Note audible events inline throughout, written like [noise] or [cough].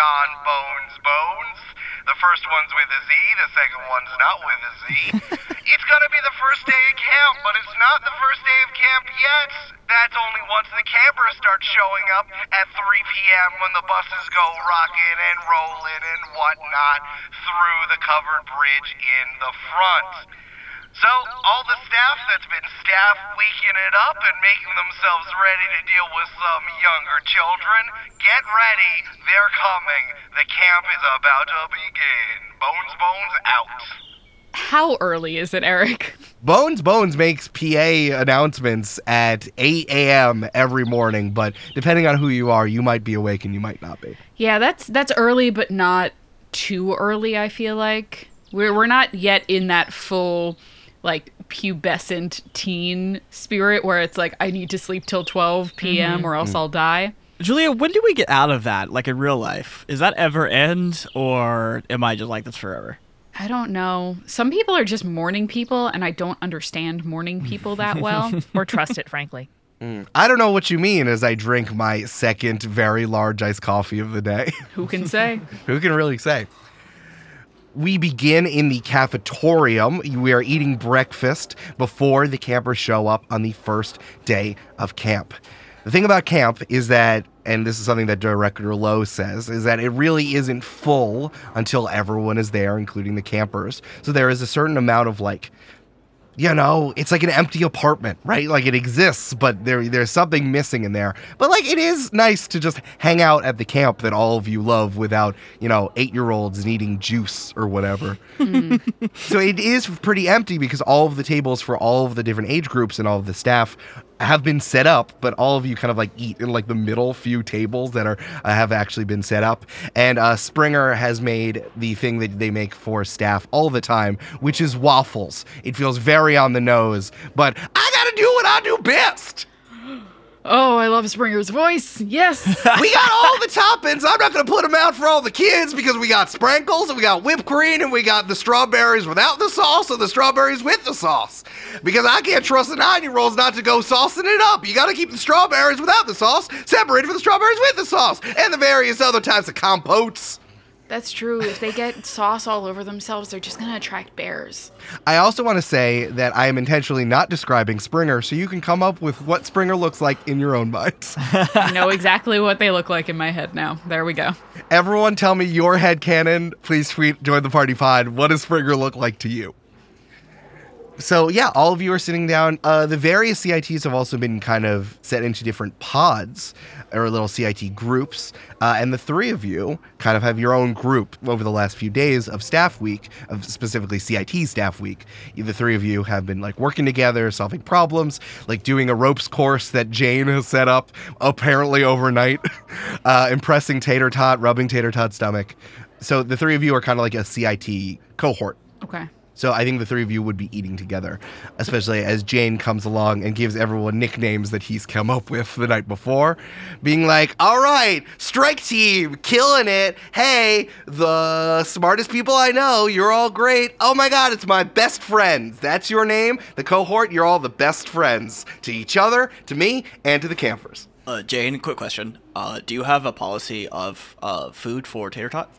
John Bones Bones. The first one's with a Z, the second one's not with a Z. [laughs] it's gonna be the first day of camp, but it's not the first day of camp yet. That's only once the campers start showing up at 3 p.m. when the buses go rocking and rolling and whatnot through the covered bridge in the front. So, all the staff that's been staff weeking it up and making themselves ready to deal with some younger children, get ready. They're coming. The camp is about to begin. Bones, bones out. How early is it, Eric? Bones Bones makes PA announcements at 8 a.m. every morning, but depending on who you are, you might be awake and you might not be. Yeah, that's that's early, but not too early. I feel like we're we're not yet in that full like pubescent teen spirit where it's like I need to sleep till 12 p.m. Mm-hmm. or else mm. I'll die. Julia, when do we get out of that, like in real life? Is that ever end, or am I just like this forever? I don't know. Some people are just morning people, and I don't understand morning people that well. [laughs] or trust it, frankly. Mm. I don't know what you mean as I drink my second very large iced coffee of the day. Who can say? [laughs] Who can really say? We begin in the cafetorium. We are eating breakfast before the campers show up on the first day of camp. The thing about camp is that, and this is something that Director Lowe says, is that it really isn't full until everyone is there, including the campers. So there is a certain amount of like you know, it's like an empty apartment, right? Like it exists, but there there's something missing in there. But like it is nice to just hang out at the camp that all of you love without, you know, 8-year-olds needing juice or whatever. [laughs] so it is pretty empty because all of the tables for all of the different age groups and all of the staff have been set up, but all of you kind of like eat in like the middle few tables that are uh, have actually been set up. And uh, Springer has made the thing that they make for staff all the time, which is waffles. It feels very on the nose, but I gotta do what I do best. Oh, I love Springer's voice. Yes. [laughs] We got all the toppings. I'm not gonna put them out for all the kids because we got sprinkles and we got whipped cream and we got the strawberries without the sauce and the strawberries with the sauce. Because I can't trust the nine-year-olds not to go saucing it up. You gotta keep the strawberries without the sauce separated from the strawberries with the sauce and the various other types of compotes. That's true. If they get [laughs] sauce all over themselves, they're just going to attract bears. I also want to say that I am intentionally not describing Springer, so you can come up with what Springer looks like in your own minds. [laughs] I know exactly what they look like in my head now. There we go. Everyone tell me your head canon. Please tweet join the party pod. What does Springer look like to you? So yeah, all of you are sitting down. Uh, the various CITs have also been kind of set into different pods or little CIT groups, uh, and the three of you kind of have your own group over the last few days of staff week, of specifically CIT staff week. The three of you have been like working together, solving problems, like doing a ropes course that Jane has set up apparently overnight, [laughs] uh, impressing Tater Tot, rubbing Tater Tot's stomach. So the three of you are kind of like a CIT cohort. Okay. So I think the three of you would be eating together, especially as Jane comes along and gives everyone nicknames that he's come up with the night before, being like, "All right, strike team, killing it. Hey, the smartest people I know. You're all great. Oh my God, it's my best friends. That's your name. The cohort. You're all the best friends to each other, to me, and to the campers." Uh, Jane, quick question. Uh, do you have a policy of uh, food for Tater Tot?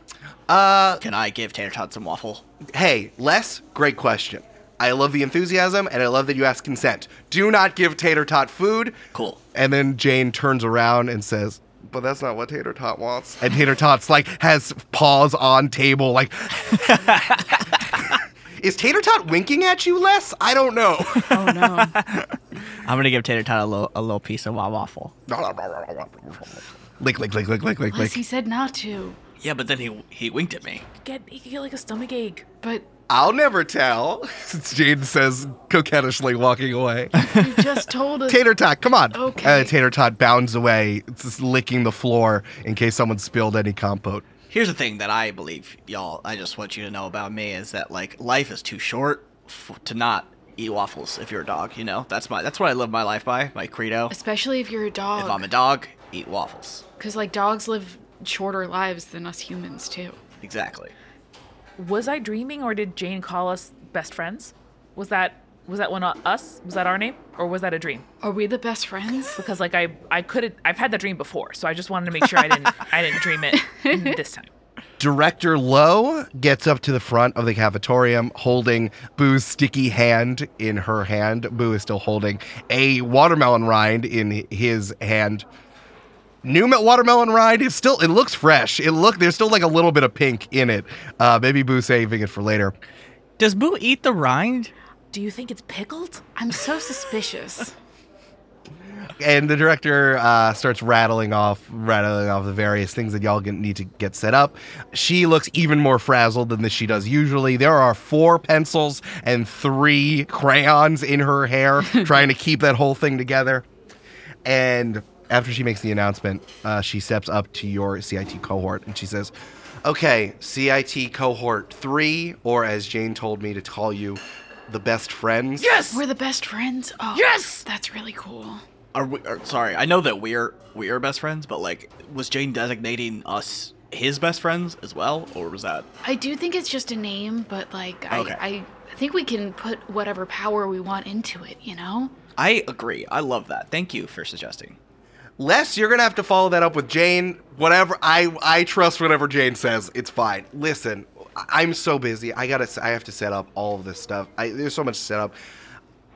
Uh, Can I give Tater Tot some waffle? hey, Les, great question. I love the enthusiasm and I love that you ask consent. Do not give Tater Tot food. Cool. And then Jane turns around and says, but that's not what Tater Tot wants. And Tater Tot's like has paws on table, like [laughs] Is Tater Tot winking at you, Les? I don't know. [laughs] Oh, no. I'm gonna give Tater Tot a little, a little piece of wa- waffle. [laughs] lick, lick, lick, lick, lick, lick, Plus, he said not to. Yeah, but then he he winked at me. Get, you get like a stomach ache. But I'll never tell. [laughs] Since Jane says coquettishly, walking away. [laughs] you just told us. Tater Tot, come on. Okay. Uh, Tater Tot bounds away, just licking the floor in case someone spilled any compote. Here's the thing that I believe, y'all. I just want you to know about me is that like life is too short f- to not eat waffles if you're a dog. You know, that's my that's what I live my life by. My credo. Especially if you're a dog. If I'm a dog, eat waffles. Because, like, dogs live shorter lives than us humans, too. Exactly. Was I dreaming or did Jane call us best friends? Was that Was that one uh, us? Was that our name, or was that a dream? Are we the best friends? [laughs] Because like I I could I've had that dream before, so I just wanted to make sure I didn't I didn't dream it [laughs] this time. Director Lowe gets up to the front of the cafetorium holding Boo's sticky hand in her hand. Boo is still holding a watermelon rind in his hand. New watermelon rind is still, it looks fresh. It look, there's still like a little bit of pink in it. Uh, maybe Boo's saving it for later. Does Boo eat the rind? Do you think it's pickled? I'm so suspicious. [laughs] and the director uh, starts rattling off rattling off the various things that y'all get, need to get set up she looks even more frazzled than this she does usually there are four pencils and three crayons in her hair [laughs] trying to keep that whole thing together and after she makes the announcement uh, she steps up to your cit cohort and she says okay cit cohort 3 or as jane told me to call you the best friends Yes. We're the best friends. Oh, Yes! That's really cool. Are we? Are, sorry, I know that we're we are best friends, but like, was Jane designating us his best friends as well, or was that? I do think it's just a name, but like Okay. I, I think we can put whatever power we want into it. You know? I agree. I love that. Thank you for suggesting. Les, you're gonna have to follow that up with Jane. Whatever I I trust whatever Jane says. It's fine. Listen, I'm so busy. I gotta I have to set up all of this stuff. I, there's so much to set up.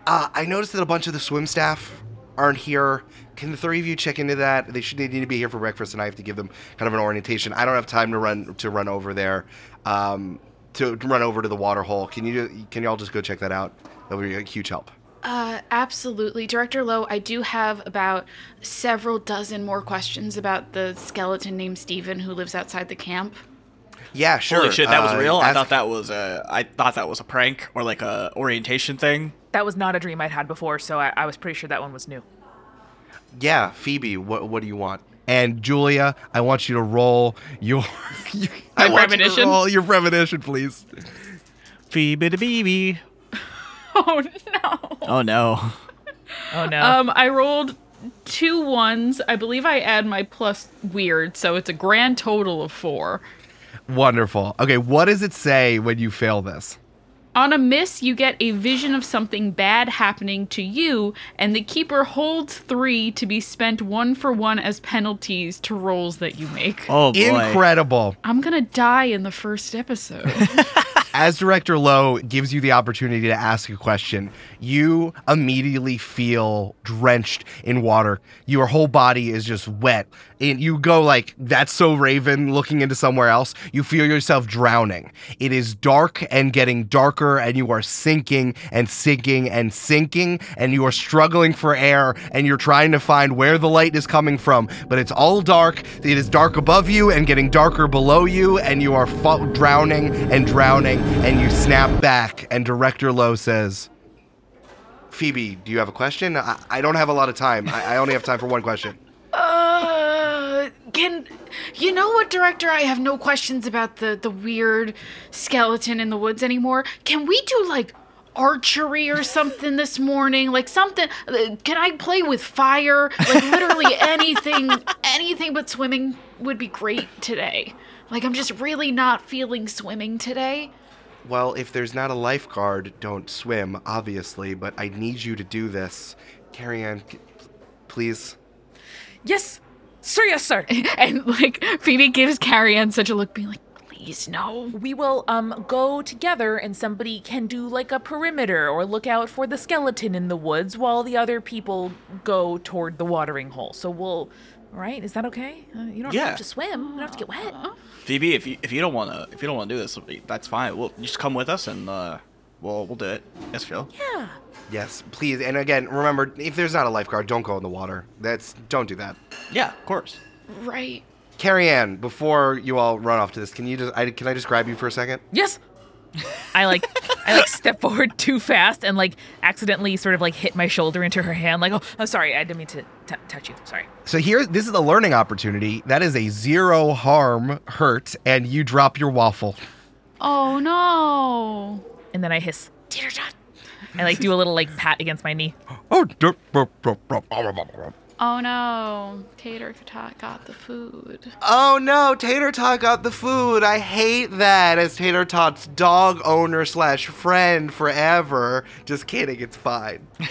Uh, I noticed that a bunch of the swim staff aren't here. Can the three of you check into that? They should they need to be here for breakfast, and I have to give them kind of an orientation. I don't have time to run to run over there, um, to, run over to the water hole. Can you can y'all just go check that out? That would be a huge help. Uh, absolutely, Director Lowe. I do have about several dozen more questions about the skeleton named Steven who lives outside the camp. Yeah, sure. Holy shit, that was Uh, real. I thought that was a. I thought that was a prank or like a orientation thing. That was not a dream I'd had before, so I, I was pretty sure that one was new. Yeah, Phoebe, what what do you want? And Julia, I want you to roll your. [laughs] I want you My to roll your premonition, please. Phoebe the baby. Oh [laughs] no. Oh no. Oh no. Um, I rolled two ones. I believe I add my plus weird, so it's a grand total of four. Wonderful. Okay, what does it say when you fail this? On a miss, you get a vision of something bad happening to you, and the keeper holds three to be spent one for one as penalties to rolls that you make. Oh boy. Incredible. I'm gonna die in the first episode. [laughs] As Director Lowe gives you the opportunity to ask a question, you immediately feel drenched in water. Your whole body is just wet. And you go like, that's so Raven looking into somewhere else. You feel yourself drowning. It is dark and getting darker, and you are sinking and sinking and sinking, and you are struggling for air, and you're trying to find where the light is coming from. But it's all dark. It is dark above you and getting darker below you, and you are fu- drowning and drowning, and you snap back, and Director Lowe says, Phoebe, do you have a question? I, I don't have a lot of time. I, I only have time for one question. Can you know what, director? I have no questions about the the weird skeleton in the woods anymore. Can we do like archery or something this morning? Like something? uh, Can I play with fire? Like literally [laughs] anything, anything but swimming would be great today. Like I'm just really not feeling swimming today. Well, if there's not a lifeguard, don't swim, obviously, but I need you to do this. Carrie Ann, please. yes, sir. Yes, sir. [laughs] And like Phoebe gives Carrie Ann such a look, being like, "Please no." we will um go together, and somebody can do like a perimeter or look out for the skeleton in the woods, while the other people go toward the watering hole. So we'll. Right? Is that okay? Uh, you don't Yeah. have to swim. You don't have to get wet. Phoebe, if you if you don't want to if you don't want to do this, that's fine. We'll just come with us and uh, we'll we'll do it. Yes, Phil. Yeah. Yes, please. And again, remember, if there's not a lifeguard, don't go in the water. That's don't do that. Yeah, of course. Right. Carrie Ann, before you all run off to this, can you just I, can I just grab you for a second? Yes. [laughs] I like I like step forward too fast and like accidentally sort of like hit my shoulder into her hand. Like, oh, I'm sorry, I didn't mean to t- touch you. Sorry. So here, this is a learning opportunity. That is a zero harm hurt, and you drop your waffle. Oh no. And then I hiss, Tater Tot. I like do a little like pat against my knee. Oh. Oh no, Tater Tot got the food. Oh no, Tater Tot got the food. I hate that as Tater Tot's dog owner slash friend forever. Just kidding, it's fine. [laughs]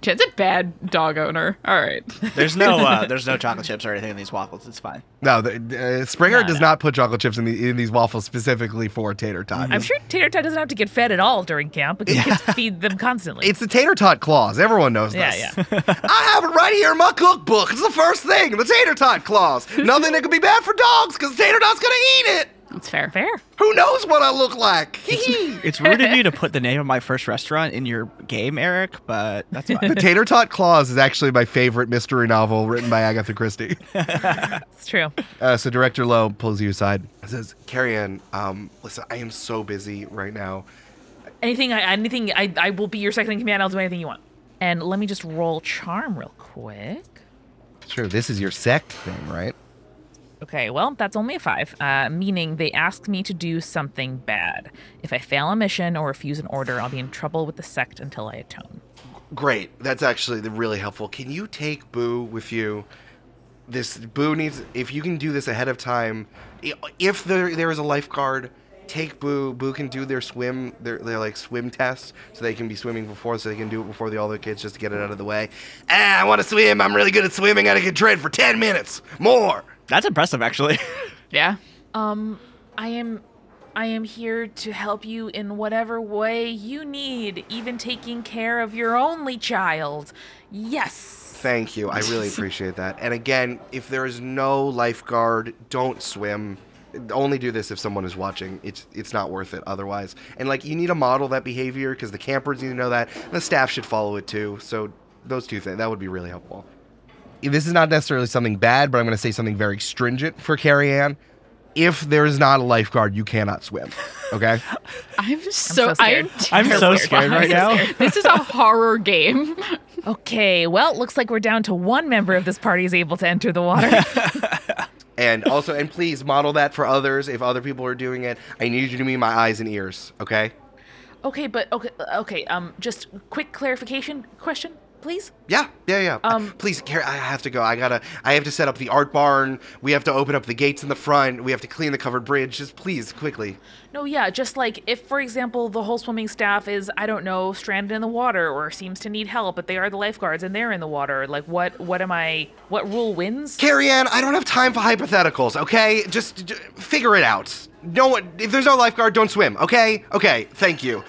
Jed's a bad dog owner. All right. There's no [laughs] uh, there's no chocolate chips or anything in these waffles. It's fine. No, the, uh, Springer No, does no. not put chocolate chips in, the, in these waffles specifically for Tater Tot. I'm sure Tater Tot doesn't have to get fed at all during camp because kids feed them constantly. It's the Tater Tot clause. Everyone knows yeah, this. Yeah, yeah. [laughs] I have it right here in my cookbook. It's the first thing, the Tater Tot clause. [laughs] Nothing that could be bad for dogs because Tater Tot's gonna eat it. That's fair. Fair. Who knows what I look like? It's rude of you to put the name of my first restaurant in your game, Eric, but that's fine. the Tater Tot clause is actually my favorite mystery novel written by Agatha Christie. [laughs] It's true. Uh, so director Lowe pulls you aside and says, Carrie Ann, um, listen, I am so busy right now. Anything, I, anything, I, I will be your second in command. I'll do anything you want. And let me just roll charm real quick. Sure, this is your sect thing, right? Okay, well, that's only a five, uh, meaning they asked me to do something bad. If I fail a mission or refuse an order, I'll be in trouble with the sect until I atone. Great. That's actually really helpful. Can you take Boo with you? This Boo needs. If you can do this ahead of time, if there there is a lifeguard, take Boo. Boo can do their swim. Their their like swim tests, so they can be swimming before, so they can do it before the other kids, just to get it out of the way. Ah, I want to swim. I'm really good at swimming. I can tread for ten minutes more. That's impressive, actually. [laughs] Yeah. Um, I am, I am here to help you in whatever way you need, even taking care of your only child. Yes. Thank you. I really [laughs] appreciate that. And again, if there is no lifeguard, don't swim. Only do this if someone is watching. It's it's not worth it otherwise. And like you need to model that behavior because the campers need to know that. And the staff should follow it too. So those two things that would be really helpful. This is not necessarily something bad, but I'm going to say something very stringent for Carrie Ann. If there is not a lifeguard, you cannot swim. Okay. [laughs] I'm so, so scared. I'm, I'm so scared right now. [laughs] This is a horror game. [laughs] Okay, well, it looks like we're down to one member of this party is able to enter the water. and also, and please model that for others. If other people are doing it, I need you to be my eyes and ears. Okay. okay, but okay, okay. Um, just quick clarification question, please. Yeah, yeah, yeah. Um, Please, Carrie, I have to go. I gotta. I have to set up the art barn. We have to open up the gates in the front. We have to clean the covered bridge. Just please, quickly. No, yeah, just like if, for example, the whole swimming staff is, I don't know, stranded in the water or seems to need help, but they are the lifeguards and they're in the water. Like, what? What am I? What rule wins? Carrie Ann, I don't have time for hypotheticals. Okay, just j- figure it out. No one. If there's no lifeguard, don't swim. Okay. Okay. Thank you.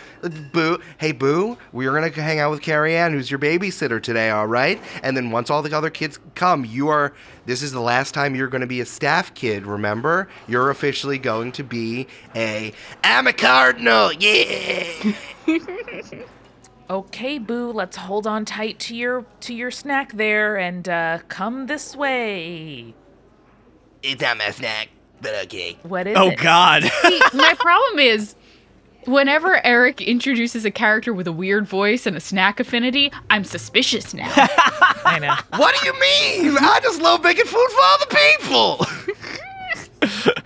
Boo. Hey, Boo. We're gonna hang out with Carrie Ann, who's your babysitter today. All right. And then once all the other kids come, you are. This is the last time you're gonna be a staff kid. Remember, you're officially going to be a. I'm a cardinal. Yeah. [laughs] Okay, Boo, let's hold on tight to your to your snack there and uh, come this way. it's not my snack, but okay. What is oh, it? God. See, my problem is whenever Eric introduces a character with a weird voice and a snack affinity, I'm suspicious now. [laughs] I know. What do you mean? I just love making food for other people. [laughs]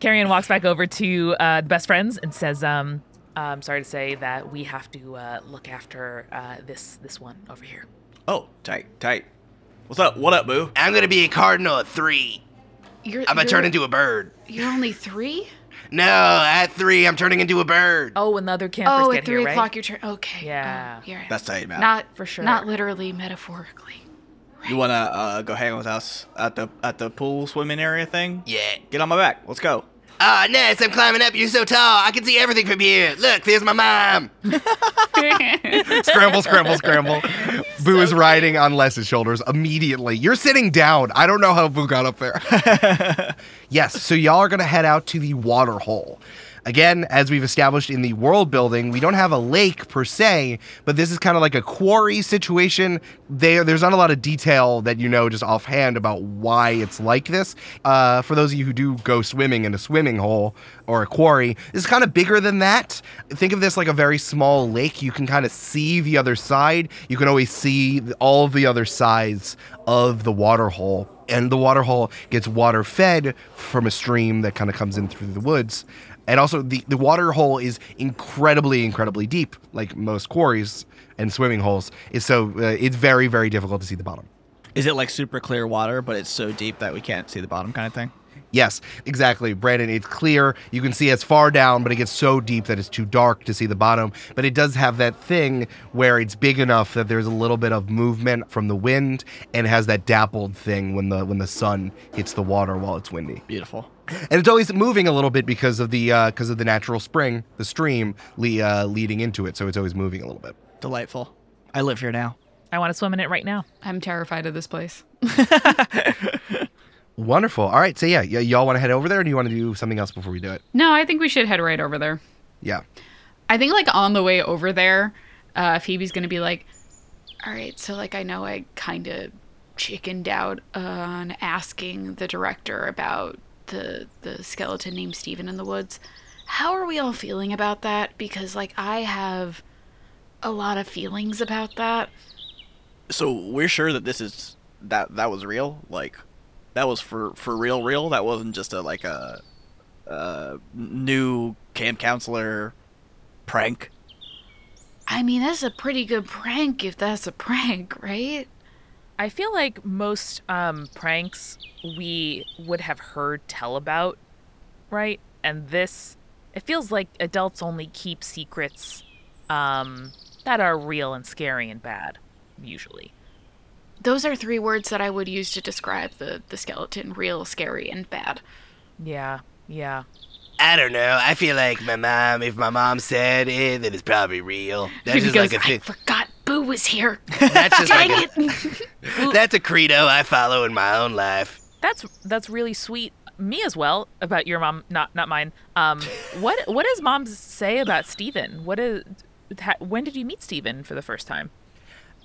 Carrie Ann walks back over to uh, the best friends and says, um, "I'm sorry to say that we have to uh, look after uh, this this one over here." Oh, tight, tight. What's up? What up, Boo? I'm gonna be a cardinal at three. You're, I'm gonna you're- turn into a bird. You're only three? No, at three, I'm turning into a bird. Oh, when the other campers Oh, get at three here, right? o'clock, your turn. Okay. Yeah. You're right. That's tight, man. Not For sure. Not literally, metaphorically. You wanna uh, go hang with us at the at the pool swimming area thing? Yeah. Get on my back. Let's go. Ah, Ness! I'm climbing up. You're so tall. I can see everything from here. Look, there's my mom. [laughs] scramble, scramble, scramble. Boo is riding on Les's shoulders immediately. You're sitting down. I don't know how Boo got up there. [laughs] yes, so y'all are going to head out to the water hole. Again, as we've established in the world building, we don't have a lake per se, but this is kind of like a quarry situation. There, there's not a lot of detail that you know just offhand about why it's like this. Uh, for those of you who do go swimming in a swimming hole or a quarry, this is kind of bigger than that. Think of this like a very small lake. You can kind of see the other side. You can always see all the other sides of the water hole and the water hole gets water fed from a stream that kind of comes in through the woods. And also, the, the water hole is incredibly, incredibly deep, like most quarries and swimming holes. Is so uh, it's very, very difficult to see the bottom. Is it like super clear water, but it's so deep that we can't see the bottom kind of thing? Yes, exactly, Brandon. It's clear. You can see it's far down, but it gets so deep that it's too dark to see the bottom. But it does have that thing where it's big enough that there's a little bit of movement from the wind, and it has that dappled thing when the when the sun hits the water while it's windy. Beautiful. And it's always moving a little bit because of the because of the natural spring, the stream le- uh, leading into it. So it's always moving a little bit. Delightful. I live here now. I want to swim in it right now. I'm terrified of this place. [laughs] Wonderful. All right. So yeah, y- y'all want to head over there, or do you want to do something else before we do it? No, I think we should head right over there. Yeah. I think like on the way over there, uh, Phoebe's gonna be like, "All right, so like I know I kind of chickened out on asking the director about the the skeleton named Steven in the woods. How are we all feeling about that? Because like I have a lot of feelings about that. So we're sure that this is that that was real. Like that was for for real, real. That wasn't just a like a, a new camp counselor prank. I mean, that's a pretty good prank if that's a prank, right? I feel like most um, pranks we would have heard tell about, right? And this, it feels like adults only keep secrets um, that are real and scary and bad, usually. Those are three words that I would use to describe the the skeleton: real, scary, and bad. Yeah, yeah. I don't know. I feel like my mom, if my mom said it, then it's probably real. [laughs] That's Phoebe just goes, like a I thing. forgot Boo was here. [laughs] That's just like a, it! [laughs] that's a credo I follow in my own life. That's that's really sweet. Me as well about your mom, not not mine. Um, what what does mom say about Steven? What is ha, when did you meet Steven for the first time?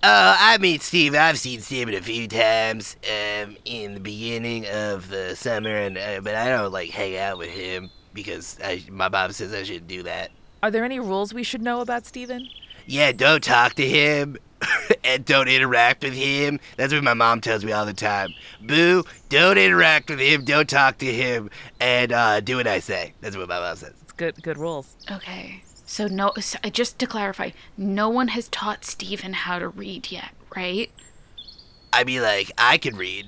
Uh, I meet Steve. I've seen Steven a few times um, in the beginning of the summer, and uh, but I don't like hang out with him because I, my mom says I shouldn't do that. Are there any rules we should know about Steven? Yeah, don't talk to him [laughs] and don't interact with him. That's what my mom tells me all the time. Boo, don't interact with him, don't talk to him, and uh, do what I say. That's what my mom says. It's good good rules. Okay. So no, so, just to clarify, no one has taught Steven how to read yet, right? I mean, like, I can read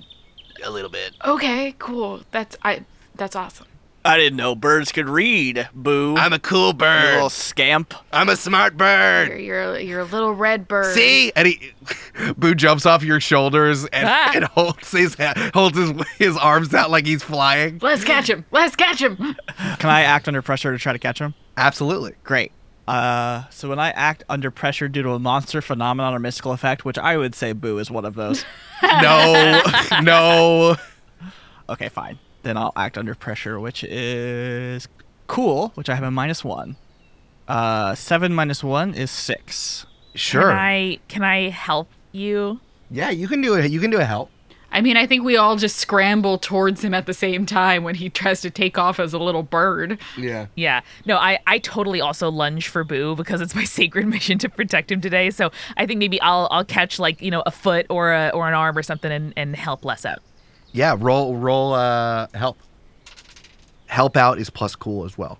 a little bit. Okay, cool. That's I. That's awesome. I didn't know birds could read. Boo. I'm a cool You bird. little scamp. I'm a smart You're bird. you're, you're a little red bird. See, and he, [laughs] Boo jumps off your shoulders and, Ah. and holds his holds his his arms out like he's flying. Let's catch him. Let's catch him. Can I act under pressure to try to catch him? Absolutely. Great. Uh, so when I act under pressure due to a monster phenomenon or mystical effect, which I would say Boo is one of those. [laughs] [laughs] No, no. okay, fine. Then I'll act under pressure, which is cool, which I have a minus one. Uh, seven minus one is six. Sure. Can I can I help you? Yeah, you can do it. You can do a help. I mean, I think we all just scramble towards him at the same time when he tries to take off as a little bird. Yeah. Yeah. No, I, I totally also lunge for Boo because it's my [laughs] sacred mission to protect him today. So I think maybe I'll I'll catch like, you know, a foot or a or an arm or something and, and help Les out. Yeah. Roll roll uh help. Help out is plus cool as well.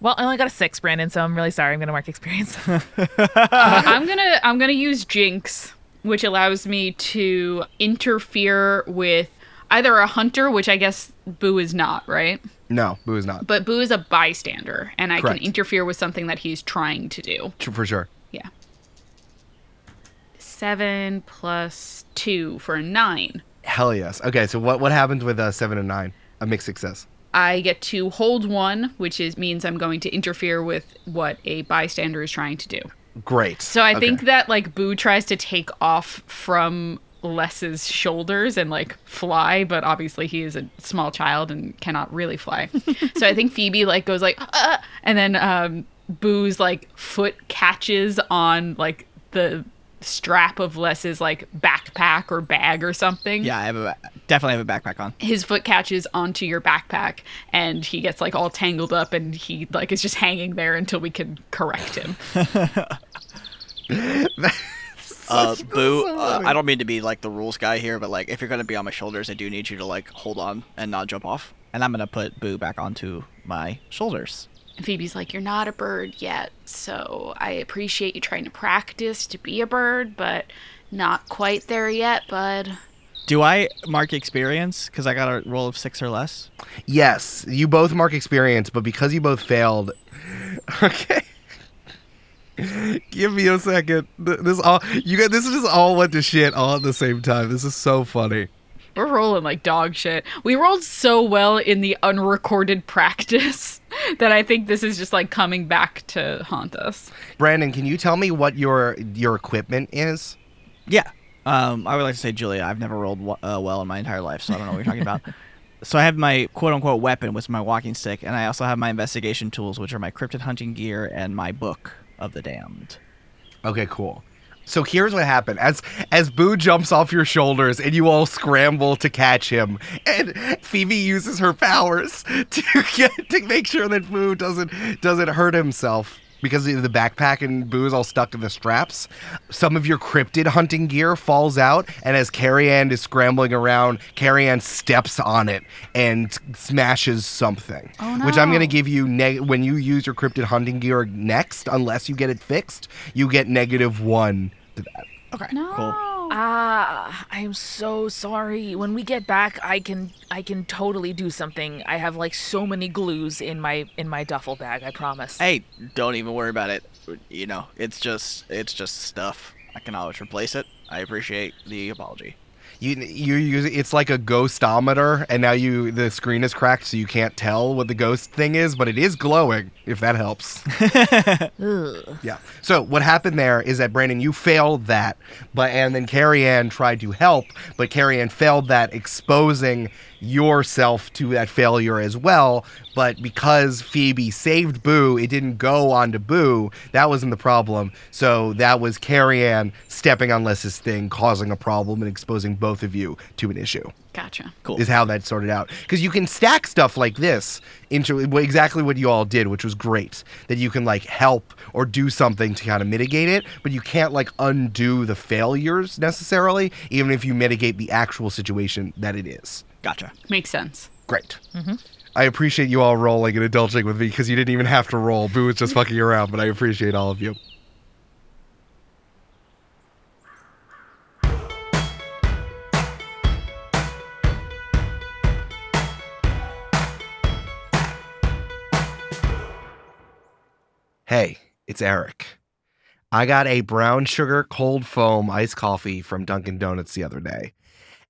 Well, I only got a six, Brandon, so I'm really sorry. I'm gonna mark experience. Uh, [laughs] I'm gonna I'm gonna use Jinx, which allows me to interfere with either a hunter, which I guess Boo is not, right? No, Boo is not. But Boo is a bystander, and I Correct. can interfere with something that he's trying to do. For sure. Yeah. Seven plus two for a nine. Hell yes. Okay, so what what happens with uh, seven and nine? A mixed success. I get to hold one, which is means I'm going to interfere with what a bystander is trying to do. Great. So I Okay. think that like Boo tries to take off from Les's shoulders and like fly, but obviously he is a small child and cannot really fly. [laughs] so I think Phoebe like goes like, uh, and then um, Boo's like foot catches on like the strap of Les's like backpack or bag or something. Yeah, I have a definitely have a backpack on. His foot catches onto your backpack and he gets like all tangled up and he like is just hanging there until we can correct him. [laughs] [laughs] Uh, Boo, uh, I don't mean to be like the rules guy here, but like if you're gonna be on my shoulders, I do need you to like hold on and not jump off. And I'm gonna put Boo back onto my shoulders. And Phoebe's like, You're not a bird yet, so I appreciate you trying to practice to be a bird, but not quite there yet, bud. Do I mark experience because I got a roll of six or less? Yes, you both mark experience, but because you both failed, [laughs] okay. Give me a second. This all you got. This just all went to shit all at the same time. This is so funny. We're rolling like dog shit. We rolled so well in the unrecorded [laughs] practice that I think this is just like coming back to haunt us. Brandon, can you tell me what your your equipment is? Yeah. Um, I would like to say, Julia, I've never rolled uh, well in my entire life, so I don't know what you're talking about. [laughs] So I have my quote unquote weapon, which is my walking stick, and I also have my investigation tools, which are my cryptid hunting gear and my book of the damned. Okay, cool. So here's what happened. As as Boo jumps off your shoulders and you all scramble to catch him, and Phoebe uses her powers [laughs] to get to make sure that Boo doesn't doesn't hurt himself because of the backpack and Boo is all stuck in the straps. Some of your cryptid hunting gear falls out, and as Carrie Ann is scrambling around, Carrie Ann steps on it and smashes something. Oh, no. Which I'm gonna give you neg- when you use your cryptid hunting gear next, unless you get it fixed, you get negative one to that. Okay. No. Cool. Ah, I'm so sorry. When we get back, I can I can totally do something. I have like so many glues in my in my duffel bag. I promise. Hey, don't even worry about it. You know, it's just it's just stuff. I can always replace it. I appreciate the apology. You you use it's like a ghostometer, and now you the screen is cracked, so you can't tell what the ghost thing is, but it is glowing. If that helps. [laughs] Yeah. So what happened there is that Brandon, you failed that, but and then Carrie Ann tried to help, but Carrie Ann failed that, exposing yourself to that failure as well. But because Phoebe saved Boo, it didn't go on to Boo. That wasn't the problem. So that was Carrie Ann stepping on Les's thing, causing a problem and exposing both of you to an issue Gotcha. Cool. is how that sorted out. Because you can stack stuff like this into exactly what you all did, which was great. That you can like help or do something to kind of mitigate it, but you can't like undo the failures necessarily, even if you mitigate the actual situation that it is. Gotcha. Makes sense. Great. Mm-hmm. I appreciate you all rolling and indulging with me because you didn't even have to roll. Boo was just fucking around, but I appreciate all of you. Hey, it's Eric. I got a brown sugar cold foam iced coffee from Dunkin' Donuts the other day,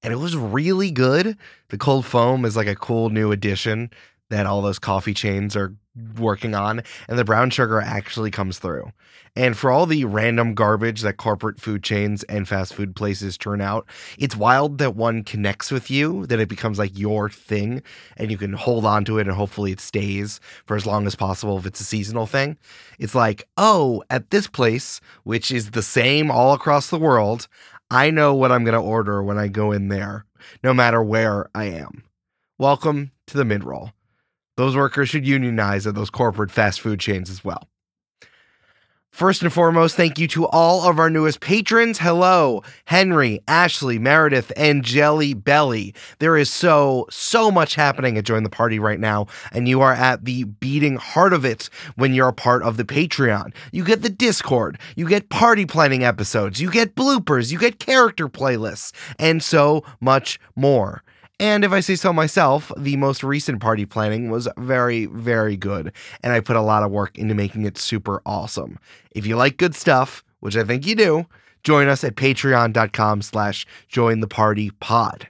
and it was really good. The cold foam is like a cool new addition that all those coffee chains are working on, and the brown sugar actually comes through. And for all the random garbage that corporate food chains and fast food places turn out, it's wild that one connects with you, that it becomes like your thing, and you can hold on to it and hopefully it stays for as long as possible if it's a seasonal thing. It's like, oh, at this place, which is the same all across the world, I know what I'm going to order when I go in there, no matter where I am. Welcome to the mid roll. Those workers should unionize at those corporate fast food chains as well. First and foremost, thank you to all of our newest patrons. Hello, Henry, Ashley, Meredith, and Jelly Belly. There is so, so much happening at Join the Party right now, and you are at the beating heart of it when you're a part of the Patreon. You get the Discord, you get party planning episodes, you get bloopers, you get character playlists, and so much more. And if I say so myself, the most recent party planning was very, very good, and I put a lot of work into making it super awesome. If you like good stuff, which I think you do, join us at patreon.com slash join the party pod.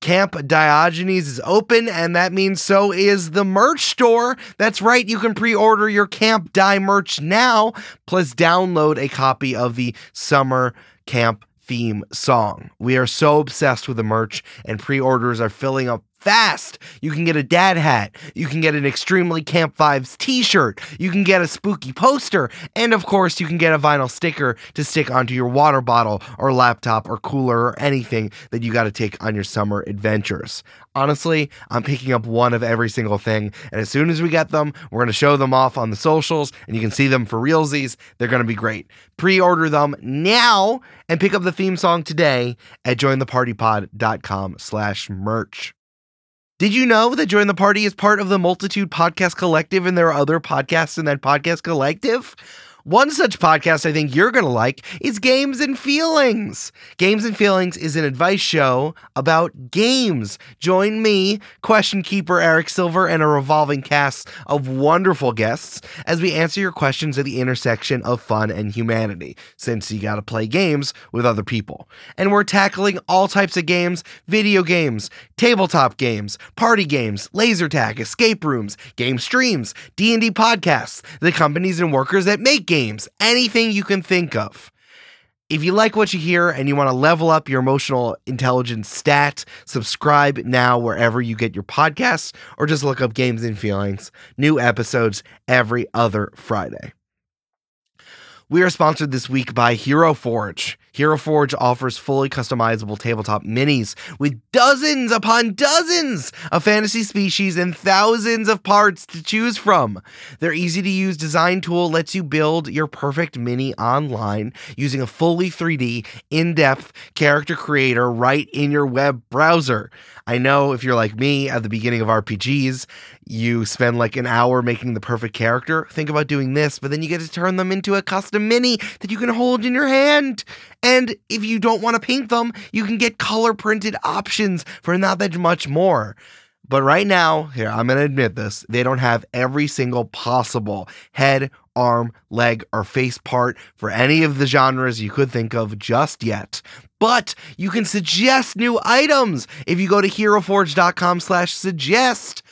Camp Diogenes is open, and that means so is the merch store. That's right, you can pre order your Camp Die merch now, plus download a copy of the summer camp theme song. We are so obsessed with the merch, and pre orders are filling up fast. You can get a dad hat, you can get an Extremely Camp Vibes t shirt, you can get a spooky poster, and of course, you can get a vinyl sticker to stick onto your water bottle or laptop or cooler or anything that you got to take on your summer adventures. Honestly, I'm picking up one of every single thing, and as soon as we get them, we're going to show them off on the socials, and you can see them for realsies. They're going to be great. Pre-order them now and pick up the theme song today at jointhepartypod.com slash merch. Did you know that Join the Party is part of the Multitude Podcast Collective and there are other podcasts in that podcast collective? One such podcast I think you're going to like is Games and Feelings. Games and Feelings is an advice show about games. Join me, question keeper Eric Silver, and a revolving cast of wonderful guests as we answer your questions at the intersection of fun and humanity, since you got to play games with other people. And we're tackling all types of games video games, tabletop games, party games, laser tag, escape rooms, game streams, D&D podcasts, the companies and workers that make games, anything you can think of. If you like what you hear and you want to level up your emotional intelligence stat, subscribe now wherever you get your podcasts or just look up Games and Feelings. New episodes every other Friday. We are sponsored this week by Hero Forge. Hero Forge offers fully customizable tabletop minis with dozens upon dozens of fantasy species and thousands of parts to choose from. Their easy to use design tool lets you build your perfect mini online using a fully 3D, in depth character creator right in your web browser. I know if you're like me at the beginning of RPGs, you spend like an hour making the perfect character. Think about doing this, but then you get to turn them into a custom mini that you can hold in your hand. And if you don't want to paint them, you can get color printed options for not that much more. But right now, here, I'm going to admit this, they don't have every single possible head, arm, leg, or face part for any of the genres you could think of just yet. But you can suggest new items if you go to heroforge.com slash suggest.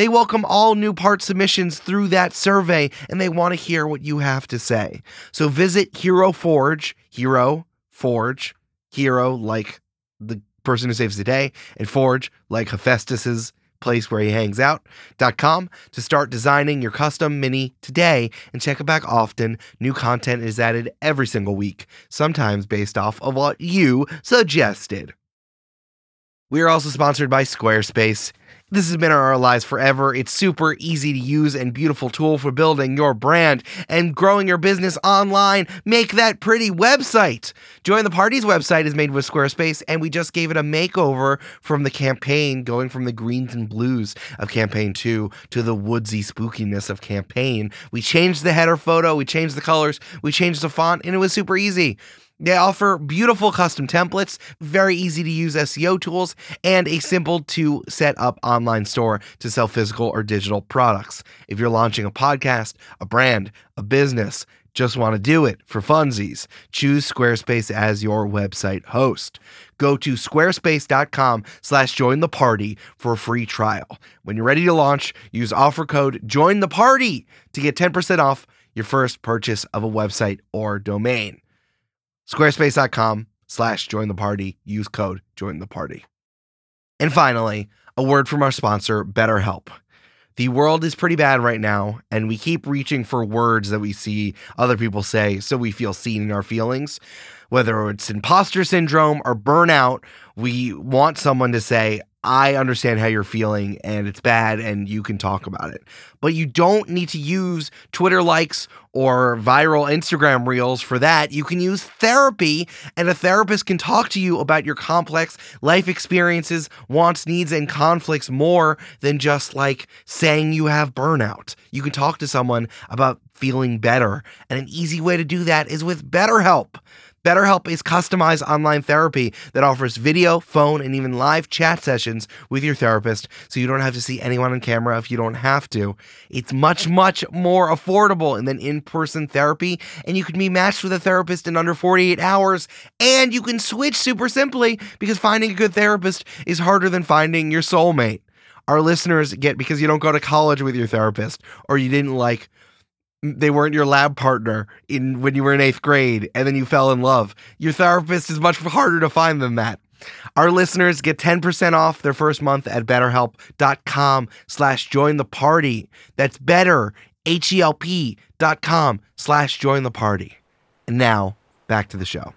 They welcome all new part submissions through that survey and they want to hear what you have to say. So visit Hero Forge, Hero Forge, Hero like the person who saves the day, and Forge like Hephaestus's place where he hangs out dot com to start designing your custom mini today and check it back often new content is added every single week sometimes based off of what you suggested we are also sponsored by Squarespace. This has been our lives forever. It's super easy to use and beautiful tool for building your brand and growing your business online. Make that pretty website. Join the Party's website is made with Squarespace, and we just gave it a makeover from the campaign, going from the greens and blues of campaign two to the woodsy spookiness of campaign. We changed the header photo, we changed the colors, we changed the font, and it was super easy. They offer beautiful custom templates, very easy to use SEO tools, and a simple to set up online store to sell physical or digital products. If you're launching a podcast, a brand, a business, just want to do it for funsies, choose Squarespace as your website host. Go to squarespace.com slash join the party for a free trial. When you're ready to launch, use offer code join the party to get 10% off your first purchase of a website or domain squarespace.com slash join the party. Use code join the party. And finally a word from our sponsor betterhelp. The world is pretty bad right now and we keep reaching for words that we see other people say so we feel seen in our feelings. Whether it's imposter syndrome or burnout we want someone to say I understand how you're feeling and it's bad and you can talk about it. But you don't need to use Twitter likes or viral Instagram reels for that. You can use therapy and a therapist can talk to you about your complex life experiences, wants, needs, and conflicts more than just like saying you have burnout. You can talk to someone about feeling better. And an easy way to do that is with BetterHelp. BetterHelp is customized online therapy that offers video, phone, and even live chat sessions with your therapist so you don't have to see anyone on camera if you don't have to. It's much, much more affordable than in person therapy, and you can be matched with a therapist in under 48 hours, and you can switch super simply because finding a good therapist is harder than finding your soulmate. Our listeners get because you don't go to college with your therapist or you didn't like they weren't your lab partner in when you were in eighth grade and then you fell in love. Your therapist is much harder to find than that. Our listeners get 10% off their first month at betterhelp.com slash join the party. That's better, H-E-L-P dot com slash join the party. And now, back to the show.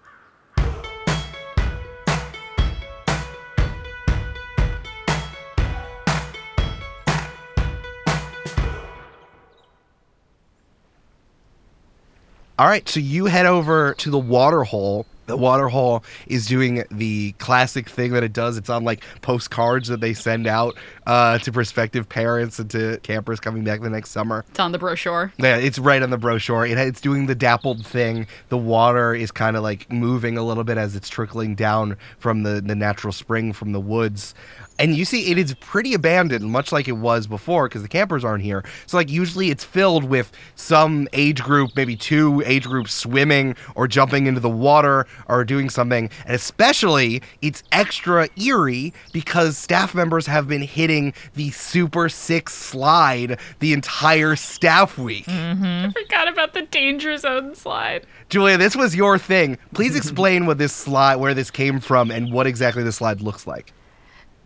All right, so you head over to the water hole. The water hole is doing the classic thing that it does. It's on like postcards that they send out uh, to prospective parents and to campers coming back the next summer. It's on the brochure. Yeah, it's right on the brochure. It, it's doing the dappled thing. The water is kind of like moving a little bit as it's trickling down from the, the natural spring from the woods. And you see, it is pretty abandoned, much like it was before, because the campers aren't here. So, like, usually it's filled with some age group, maybe two age groups swimming or jumping into the water or doing something. And especially, it's extra eerie because staff members have been hitting the Super Six slide the entire staff week. Mm-hmm. I forgot about the danger zone slide. Julia, this was your thing. Please [laughs] explain what this slide, where this came from, and what exactly the slide looks like.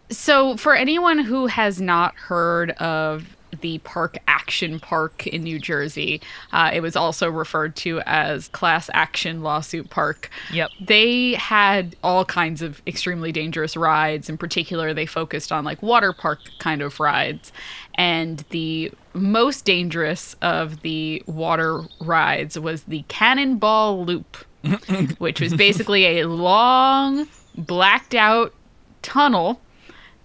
So, for anyone who has not heard of the Park Action Park in New Jersey, uh, it was also referred to as Class Action Lawsuit Park. Yep. They had all kinds of extremely dangerous rides. In particular, they focused on like water park kind of rides. And the most dangerous of the water rides was the Cannonball Loop, [laughs] which was basically a long, blacked out tunnel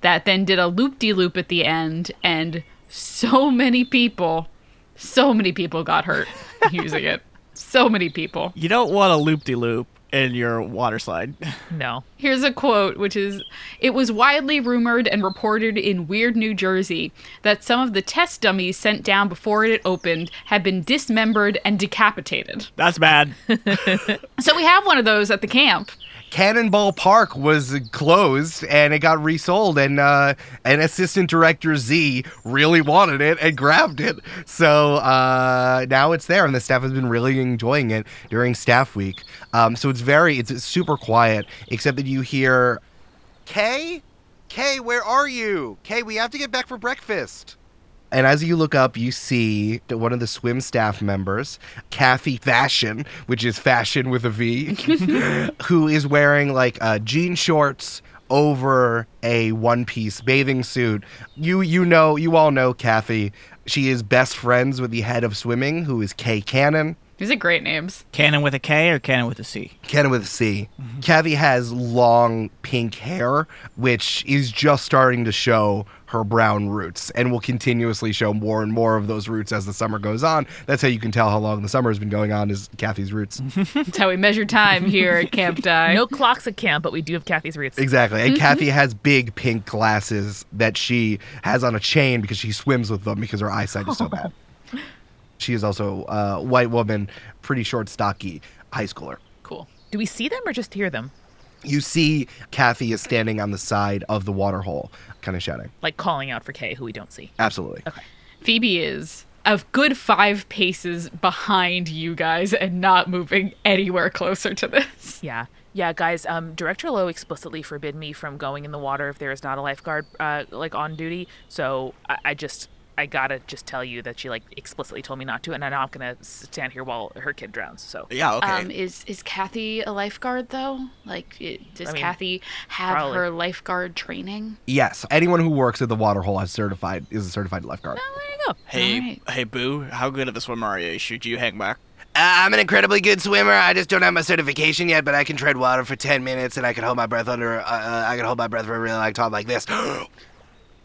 that then did a loop de loop at the end, and so many people, so many people got hurt [laughs] using it. So many people. You don't want a loop de loop in your water slide. [laughs] No. Here's a quote, which is It was widely rumored and reported in Weird New Jersey that some of the test dummies sent down before it opened had been dismembered and decapitated. That's bad. [laughs] So we have one of those at the camp. Cannonball Park was closed and it got resold, and uh, and assistant director Z really wanted it and grabbed it. So uh, now it's there, and the staff has been really enjoying it during staff week. Um, so it's very, it's super quiet, except that you hear, Kay, Kay, where are you? Kay, we have to get back for breakfast. And as you look up, you see one of the swim staff members, Kathy Vashion, which is fashion with a V, [laughs] who is wearing like uh, jean shorts over a one-piece bathing suit. You you know you all know Kathy. She is best friends with the head of swimming, who is Kay Cannon. These are great names. Cannon with a K or cannon with a C? Cannon with a C. Kathy has long pink hair, which is just starting to show her brown roots and will continuously show more and more of those roots as the summer goes on. That's how you can tell how long the summer has been going on is Kathy's roots. [laughs] That's how we measure time here at Camp [laughs] Die. No clocks at camp, but we do have Kathy's roots. exactly. And [laughs] Kathy has big pink glasses that she has on a chain because she swims with them because her eyesight is so bad. She is also a white woman, pretty short, stocky high schooler. Cool. Do we see them or just hear them? You see Kathy is standing on the side of the water hole, kind of shouting. Like calling out for Kay, who we don't see. Absolutely. Okay. Phoebe is a good five paces behind you guys and not moving anywhere closer to this. Yeah. Yeah, guys, um, Director Lowe explicitly forbid me from going in the water if there is not a lifeguard, uh, like, on duty. So I, I just, I gotta just tell you that she, like, explicitly told me not to, and I'm not gonna stand here while her kid drowns, so. Yeah, okay. Um, is is Kathy a lifeguard though? Like, it, does I mean, Kathy have probably. her lifeguard training? Yes, anyone who works at the water hole is certified is a certified lifeguard. Oh, there you go. hey, alright. hey, Boo, how good of a swimmer are you? Should you hang back? Uh, I'm an incredibly good swimmer. I just don't have my certification yet, but I can tread water for 10 minutes and I can hold my breath under. Uh, uh, I can hold my breath for a really long time like this. [gasps] [gasps] [gasps]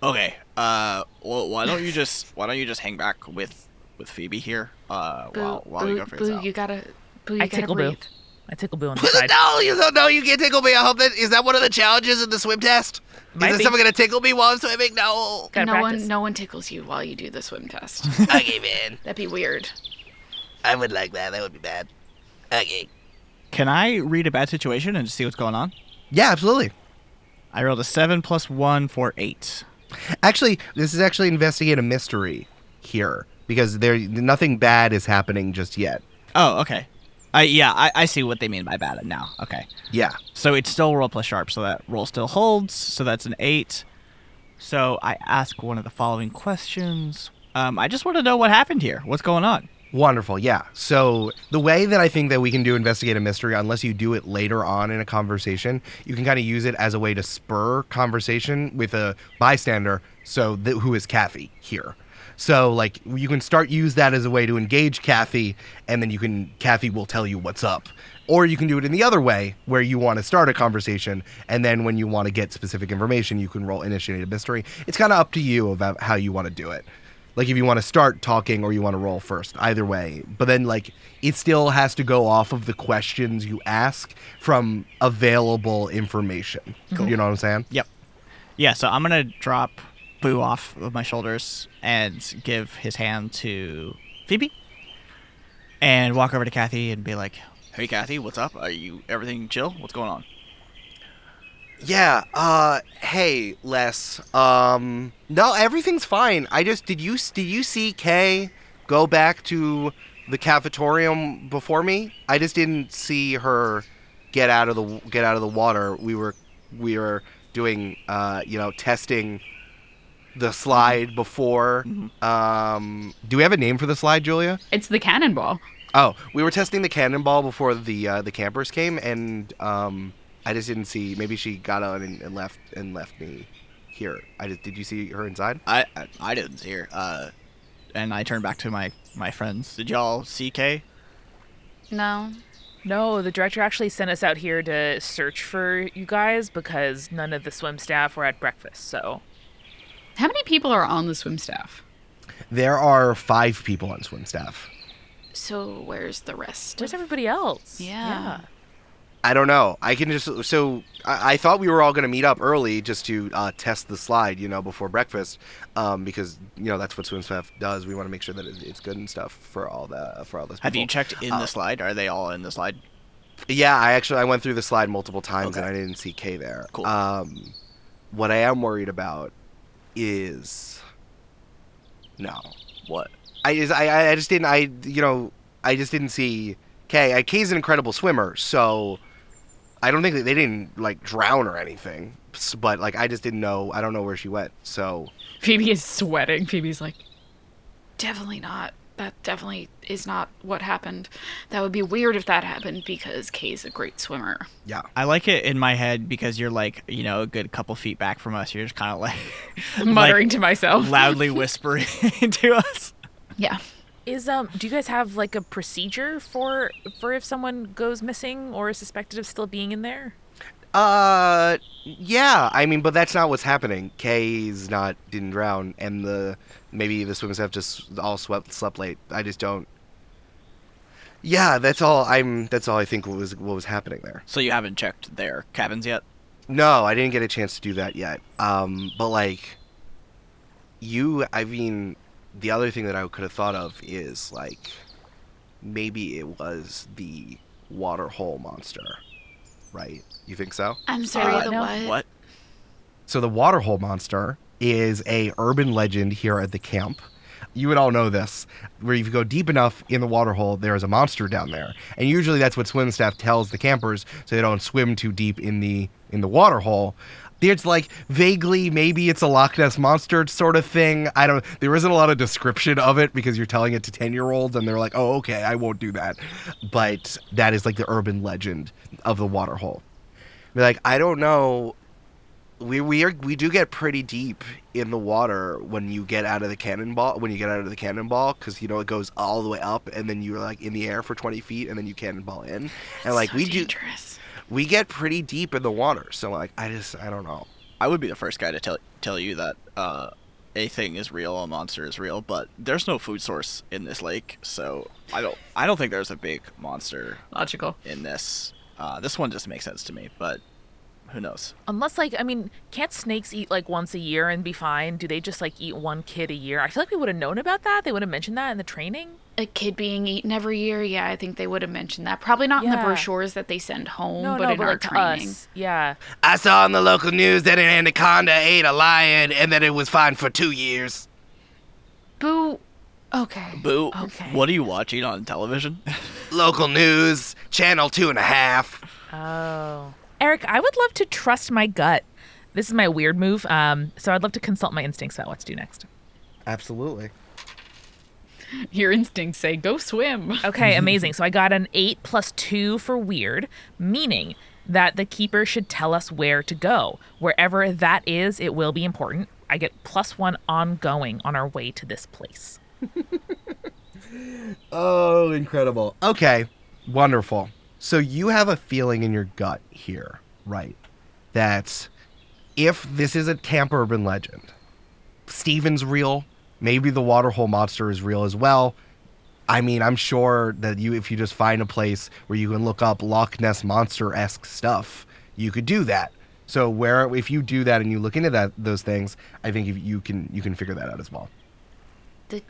Okay. Uh, well, why don't you just why don't you just hang back with with Phoebe here? Uh, Boo, while while boo, we go for boo, this out. you gotta, boo, you I gotta tickle Boo. I tickle Boo on the [laughs] side. no, you don't. No, you can't tickle me. I hope that is that one of the challenges in the swim test. Might is be. someone gonna tickle me while I'm swimming? No. Gotta no practice. one, no one tickles you while you do the swim test. [laughs] okay, man. That'd be weird. I would like that. That would be bad. Okay. Can I read a bad situation and see what's going on? Yeah, absolutely. I rolled a seven plus one for eight. Actually, this is actually investigate a mystery here because there nothing bad is happening just yet. Oh, okay. I yeah, I, I see what they mean by bad now. Okay. Yeah. So it's still roll plus sharp, so that roll still holds. So that's an eight. So I ask one of the following questions. Um, I just want to know what happened here. What's going on? Wonderful. Yeah. So the way that I think that we can do investigate a mystery, unless you do it later on in a conversation, you can kind of use it as a way to spur conversation with a bystander. So th- who is Kathy here? So like you can start use that as a way to engage Kathy, and then you can Kathy will tell you what's up. Or you can do it in the other way, where you want to start a conversation, and then when you want to get specific information, you can roll initiate a mystery. It's kind of up to you about how you want to do it. Like if you want to start talking or you want to roll first, either way. But then like it still has to go off of the questions you ask from available information. You know what I'm saying? Yep. Yeah, so I'm gonna drop Boo off of my shoulders and give his hand to Phoebe, and walk over to Kathy and be like, Hey, Kathy, what's up? Are you everything chill? What's going on? Yeah, uh hey, Les. Um no, everything's fine. I just did you did you see Kay go back to the cafetorium before me? I just didn't see her get out of the get out of the water. We were we were doing uh you know, testing the slide before. Um do we have a name for the slide, Julia? It's the cannonball. Oh, we were testing the cannonball before the uh, the campers came, and um, I just didn't see. Maybe she got on and, and left and left me here. I just, did you see her inside? I I, I didn't see her. Uh, and I turned back to my my friends. did y'all see Kay? No. No, the director actually sent us out here to search for you guys because none of the swim staff were at breakfast. So How many people are on the swim staff? There are five people on swim staff. So where's the rest? where's everybody else? Yeah. I don't know. I can just so I, I thought we were all gonna meet up early just to uh, test the slide, you know, before breakfast, um, because you know that's what swim staff does. We want to make sure that it, it's good and stuff for all the for all those. Have you checked in Uh, the slide? Are they all in the slide? Yeah, I actually I went through the slide multiple times and I didn't see Kay there. Cool. Um, what I am worried about is no. What? I just I, I just didn't I you know I just didn't see Kay. I, Kay's an incredible swimmer, so I don't think that they didn't like drown or anything. But like I just didn't know. I don't know where she went. So Phoebe is sweating. Phoebe's like, definitely not. That definitely is not what happened. That would be weird if that happened because Kay's a great swimmer. yeah, I like it in my head because you're like, you know, a good couple feet back from us. You're just kind of [laughs] like Muttering to myself. loudly whispering [laughs] to us. Yeah. Is um do you guys have like a procedure for for if someone goes missing or is suspected of still being in there? Uh, yeah. I mean, but that's not what's happening. Kay's not didn't drown, and the maybe the swim staff just all swept slept late. I just don't. Yeah, that's all. I'm. That's all I think was what was happening there. So you haven't checked their cabins yet? No, I didn't get a chance to do that yet. Um, but like, you, I mean, the other thing that I could have thought of is like, maybe it was the water hole monster, right? You think so? I'm sorry, Uh, the no. what? What? So the water hole monster is a urban legend here at the camp. You would all know this. Where if you go deep enough in the water hole, there is a monster down there, and usually that's what swim staff tells the campers, so they don't swim too deep in the in the water hole. It's like vaguely maybe it's a Loch Ness monster sort of thing. I don't. There isn't a lot of description of it because you're telling it to ten year olds, and they're like, "Oh, okay, I won't do that." But that is like the urban legend of the water hole. Be like, I don't know we we are we do get pretty deep in the water when you get out of the cannonball when you get out of the cannonball because you know it goes all the way up and then you're like in the air for 20 feet and then you cannonball in and like so we do dangerous. We get pretty deep in the water so like i just i don't know I would be the first guy to tell tell you that uh, a thing is real, a monster is real, but there's no food source in this lake, so I don't I don't think there's a big monster Logical. in this. Uh, this one just makes sense to me, but who knows? Unless like I mean, can't snakes eat like once a year and be fine? Do they just like eat one kid a year? I feel like we would have known about that. They would have mentioned that in the training. A kid being eaten every year, yeah, I think they would have mentioned that. Probably not in the brochures that they send home, No, but no, in but our like to training. us. Yeah. i saw on the local news that an anaconda ate a lion and that it was fine for two years Boo. Okay. Boo. Okay. What are you watching on television? [laughs] local news channel two and a half Oh. Eric, I would love to trust my gut. This is my weird move. Um, so I'd love to consult my instincts about what to do next. absolutely Your instincts say go swim. Okay, [laughs] amazing. So I got an eight plus two for weird, meaning that the keeper should tell us where to go. Wherever that is, it will be important. I get plus one ongoing on our way to this place. [laughs] Oh, incredible. Okay, wonderful. So you have a feeling in your gut here, right? That if this is a camp urban legend, Steven's real, maybe the waterhole monster is real as well. I mean, I'm sure that you, if you just find a place where you can look up Loch Ness monster esque stuff, you could do that. So where, if you do that and you look into that those things, I think if you can you can figure that out as well. The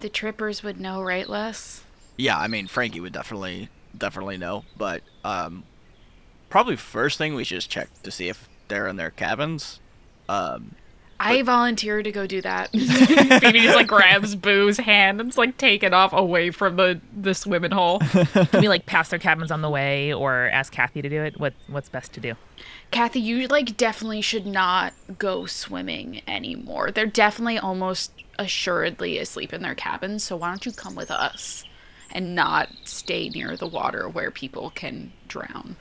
the trippers would know, right, Les? Yeah, I mean Frankie would definitely definitely know, but um, probably first thing we should just check to see if they're in their cabins. Um, I volunteer to go do that. [laughs] [laughs] Phoebe just like grabs Boo's hand and it's like taken off away from the the swimming hole. [laughs] Can we like pass their cabins on the way or ask Kathy to do it? What what's best to do? Kathy, you like definitely should not go swimming anymore. They're definitely almost assuredly asleep in their cabins, so why don't you come with us and not stay near the water where people can drown?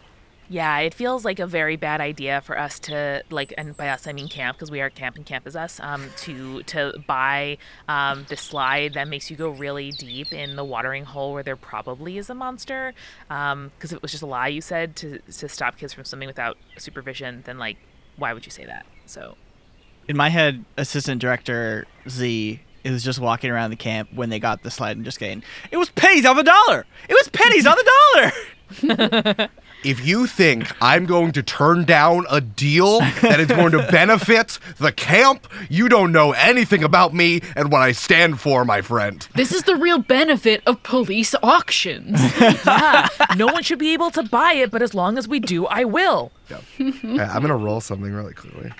Yeah, it feels like a very bad idea for us to like, and by us I mean camp because we are camp and camp is us. Um, to to buy um the slide that makes you go really deep in the watering hole where there probably is a monster. Um, because if it was just a lie you said to to stop kids from swimming without supervision. Then like, why would you say that? So In my head, assistant director Z is just walking around the camp when they got the slide and just saying, "It was pennies on the dollar. It was pennies on the dollar." [laughs] If you think I'm going to turn down a deal that is going to benefit the camp, you don't know anything about me and what I stand for, my friend. This is the real benefit of police auctions. [laughs] yeah, no one should be able to buy it, but as long as we do, I will. Yeah, [laughs] I'm gonna roll something really quickly.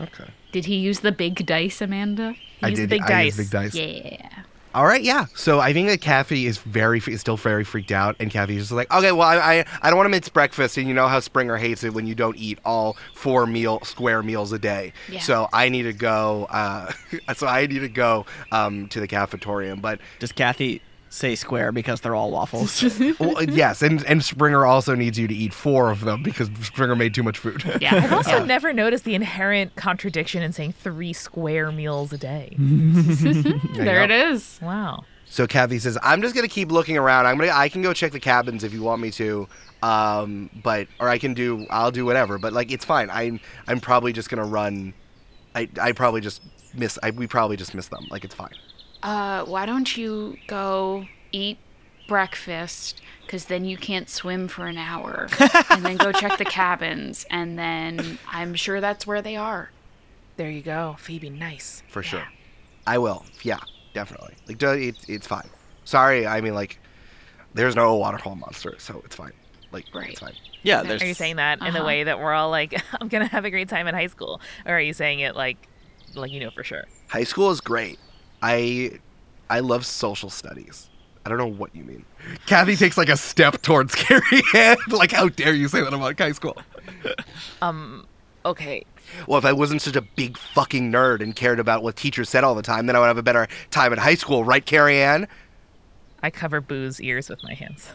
Okay. Did he use the big dice, Amanda? I Use the did. big I used dice. big dice. Yeah. All right, yeah. So I think that Kathy is very, is still very freaked out, and Kathy's just like, okay, well, I, I, I don't want to miss breakfast, and you know how Springer hates it when you don't eat all four meal square meals a day. Yeah. So I need to go. Uh, [laughs] so I need to go um, to the cafetorium, but Does Kathy say square because they're all waffles? [laughs] well, yes, and and Springer also needs you to eat four of them because Springer made too much food. Yeah. I've also [laughs] never noticed the inherent contradiction in saying three square meals a day. [laughs] there it is. Wow. So Kathy says, "I'm just gonna keep looking around. I'm gonna, I can go check the cabins if you want me to, um, but or I can do, I'll do whatever. But like, it's fine. I'm, I'm probably just gonna run. I, I probably just miss. I, we probably just miss them. Like, it's fine. Uh, why don't you go eat breakfast? Because then you can't swim for an hour. [laughs] and then go check the cabins. And then I'm sure that's where they are. There you go. Phoebe, nice. For sure. I will. Yeah, definitely. Like, it's, it's fine. Sorry. I mean, like, there's no waterfall monster, so it's fine. Like, Right. it's fine. yeah, there's Are you saying that in the Uh-huh. way that we're all like, [laughs] I'm gonna have a great time in high school, or are you saying it like, like you know for sure? High school is great. I, I love social studies. I don't know what you mean. Kathy takes like a step towards [laughs] Carrie Ann. Like, how dare you say that about high school? Um, okay. Well, if I wasn't such a big fucking nerd and cared about what teachers said all the time, then I would have a better time in high school, right, Carrie Ann? I cover Boo's ears with my hands.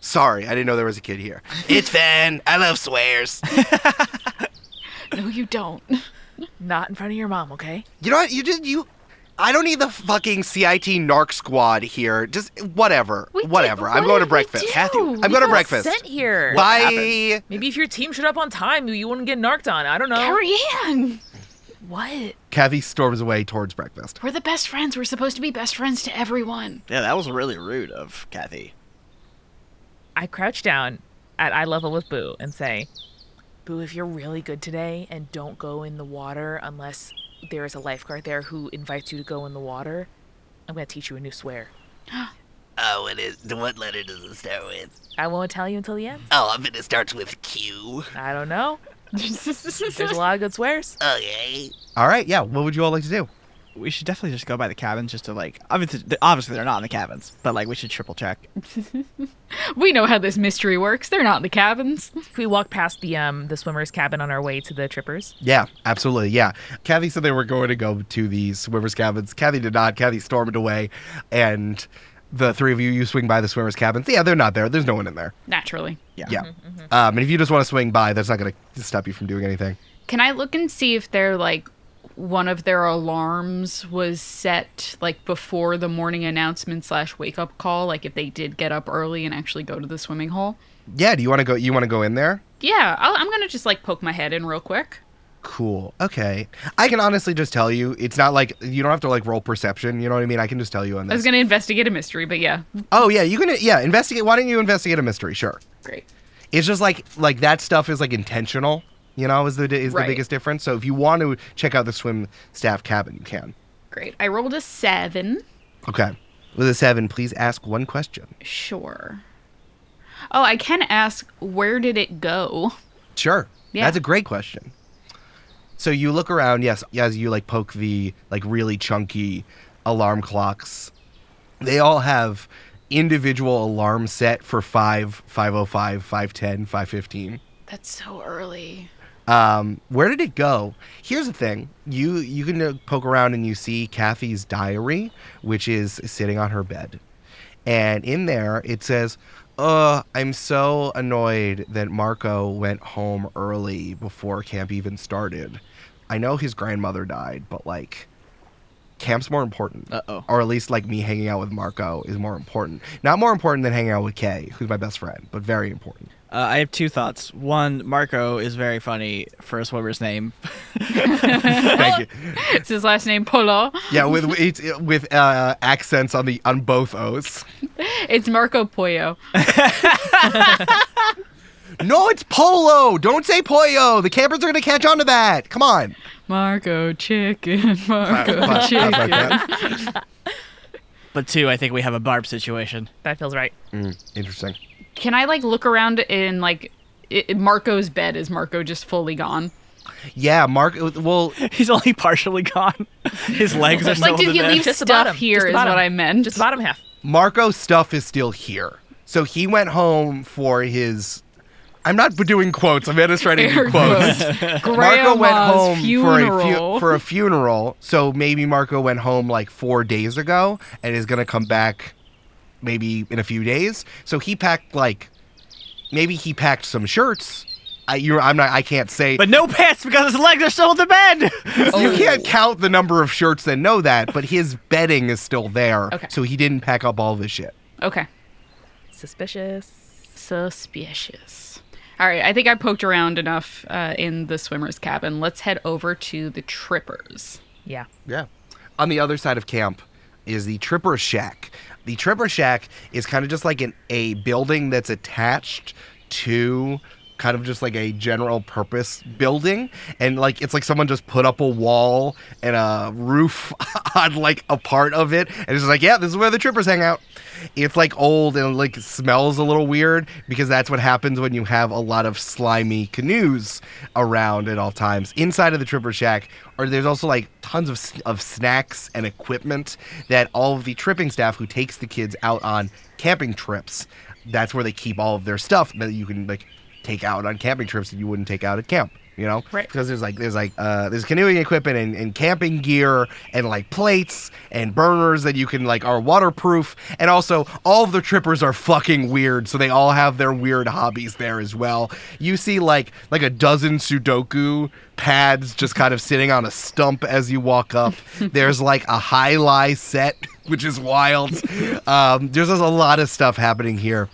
Sorry, I didn't know there was a kid here. It's fine. I love swears. [laughs] No, you don't. Not in front of your mom, okay? You know what? You just you. I don't need the fucking CIT narc squad here. Just whatever, We did- whatever. I'm going to breakfast. do? Kathy, I'm going to breakfast. Sent here. Bye. Maybe if your team showed up on time, you wouldn't get narked on. I don't know. Carrie Ann! What? Kathy storms away towards breakfast. We're the best friends. We're supposed to be best friends to everyone. yeah, that was really rude of Kathy. I crouch down at eye level with Boo and say, Boo, if you're really good today and don't go in the water unless there is a lifeguard there who invites you to go in the water, I'm going to teach you a new swear. [gasps] Oh, it is. What letter does it start with? I won't tell you until the end. Oh, I bet it starts with Q. I don't know. [laughs] There's a lot of good swears. Okay. All right, yeah. What would you all like to do? We should definitely just go by the cabins just to like. Obviously, obviously they're not in the cabins, but like we should triple check. [laughs] We know how this mystery works. They're not in the cabins. We walk past the um the swimmer's cabin on our way to the trippers? Yeah, absolutely. Yeah. Kathy said they were going to go to the swimmers' cabins. Kathy did not. Kathy stormed away, and the three of you, you swing by the swimmers' cabins. Yeah, they're not there. There's no one in there. Naturally. Yeah. Um, and if you just want to swing by, that's not going to stop you from doing anything. Can I look and see if they're like one of their alarms was set like before the morning announcement slash wake up call? Like if they did get up early and actually go to the swimming hole? Yeah, do you want to go you want to go in there? Yeah, I'll, I'm gonna just like poke my head in real quick. Cool. Okay. I can honestly just tell you, it's not like you don't have to like roll perception, you know what I mean? I can just tell you on this. I was gonna investigate a mystery, but yeah, Oh, yeah, you can yeah, investigate. Why don't you investigate a mystery? Sure. great. It's just like like that stuff is like intentional, you know, is the is Right. the biggest difference. So if you want to check out the swim staff cabin, you can. Great. I rolled a seven. Okay. With a 7, please ask one question. Sure. Oh, I can ask where did it go? Sure. Yeah. That's a great question. So you look around, yes, as you like poke the like really chunky alarm clocks. They all have individual alarm set for 5, 505, 510, 515. That's so early. Um, where did it go? Here's the thing: you you can uh, poke around and you see Kathy's diary, which is sitting on her bed, and in there it says, "Uh, I'm so annoyed that Marco went home early before camp even started. I know his grandmother died, but like." Camp's more important. Uh-oh. Or at least like me hanging out with Marco is more important. Not more important than hanging out with Kay, who's my best friend, but very important. Uh, I have two thoughts. One, Marco is very funny for a swimmer's name. [laughs] Thank you. It's his last name Polo. Yeah, with with, it's- with uh, accents on the on both O's. It's Marco Pollo. [laughs] No, it's Polo. Don't say Pollo. The campers are gonna catch on to that. Come on. Marco Chicken. Marco Clap- clap Chicken. like that. But two, I think we have a barb situation. That feels right. Mm, interesting. Can I like look around in like i Marco's bed? Is Marco just fully gone? Yeah, Mark. Uh, well, [laughs] He's only partially gone. [laughs] His legs are still Like, did he leave Just stuff bottom. here? Just the bottom. what I meant. Just the bottom half. Marco's stuff is still here. So he went home for his. I'm not doing quotes. I'm just trying to Air do quotes. quotes. Marco went Grandma's home for a fu- for a funeral. So maybe Marco went home like four days ago and is gonna come back maybe in a few days. So he packed like maybe he packed some shirts. I you I'm not I can't say But no pants because his legs are still in the bed. [laughs] you can't count the number of shirts that know that, but his bedding is still there. Okay. So he didn't pack up all of his shit. Okay. Suspicious. Suspicious. All right, I think I poked around enough uh, in the swimmer's cabin. Let's head over to the trippers. Yeah. Yeah. On the other side of camp is the Tripper Shack. The Tripper Shack is kind of just like an, a building that's attached to kind of just like a general purpose building. And like it's like someone just put up a wall and a roof [laughs] on like a part of it. And it's like yeah this is where the trippers hang out. It's like old and like smells a little weird because that's what happens when you have a lot of slimy canoes around at all times. Inside of the tripper shack or there's also like tons of, of snacks and equipment that all of the tripping staff who takes the kids out on camping trips that's where they keep all of their stuff that you can like take out on camping trips that you wouldn't take out at camp you know? Right. because there's like there's like uh there's canoeing equipment and, and camping gear and like plates and burners that you can like are waterproof. And also all of the trippers are fucking weird so they all have their weird hobbies there as well. You see like like a dozen sudoku pads just kind of sitting on a stump as you walk up. [laughs] There's like a high lie set [laughs] which is wild. Um there's just a lot of stuff happening here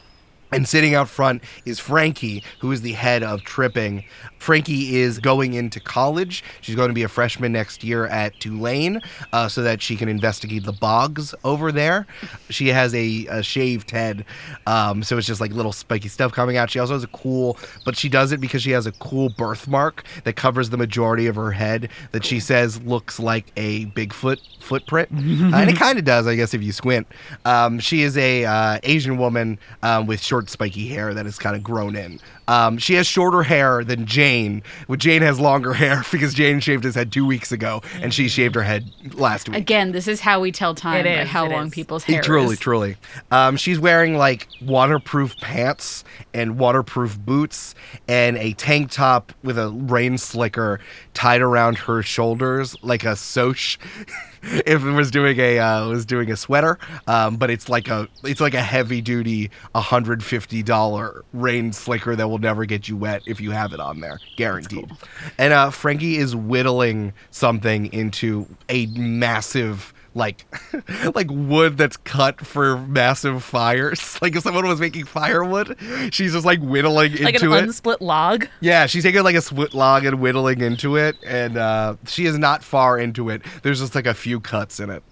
and sitting out front is Frankie, who is the head of tripping. Frankie is going into college. She's going to be a freshman next year at Tulane uh, so that she can investigate the bogs over there. She has a, a shaved head, um, so it's just like little spiky stuff coming out. She also has a cool, but she does it because she has a cool birthmark that covers the majority of her head that she says looks like a Bigfoot footprint. Uh, [laughs] and it kind of does, I guess, if you squint. Um, she is a uh, Asian woman um, with short, spiky hair that is kind of grown in. Um, she has shorter hair than Jane. Well, Jane has longer [laughs] hair because Jane shaved his head two weeks ago, and she shaved her head last week. Again, this is how we tell time It is, how it long is. people's hair truly, is. truly. Um, she's wearing like waterproof pants and waterproof boots and a tank top with a rain slicker tied around her shoulders like a soch. [laughs] [laughs] if it was doing a uh, was doing a sweater, um, but it's like a it's like a heavy duty hundred fifty dollar rain slicker that will will never get you wet if you have it on there, guaranteed. And uh, Frankie is whittling something into a massive. Like, [laughs] like wood that's cut for massive fires. [laughs] Like if someone was making firewood, she's just like whittling Like into an it. unsplit log. Yeah, she's taking like a split log and whittling into it, and uh, she is not far into it. There's just like a few cuts in it.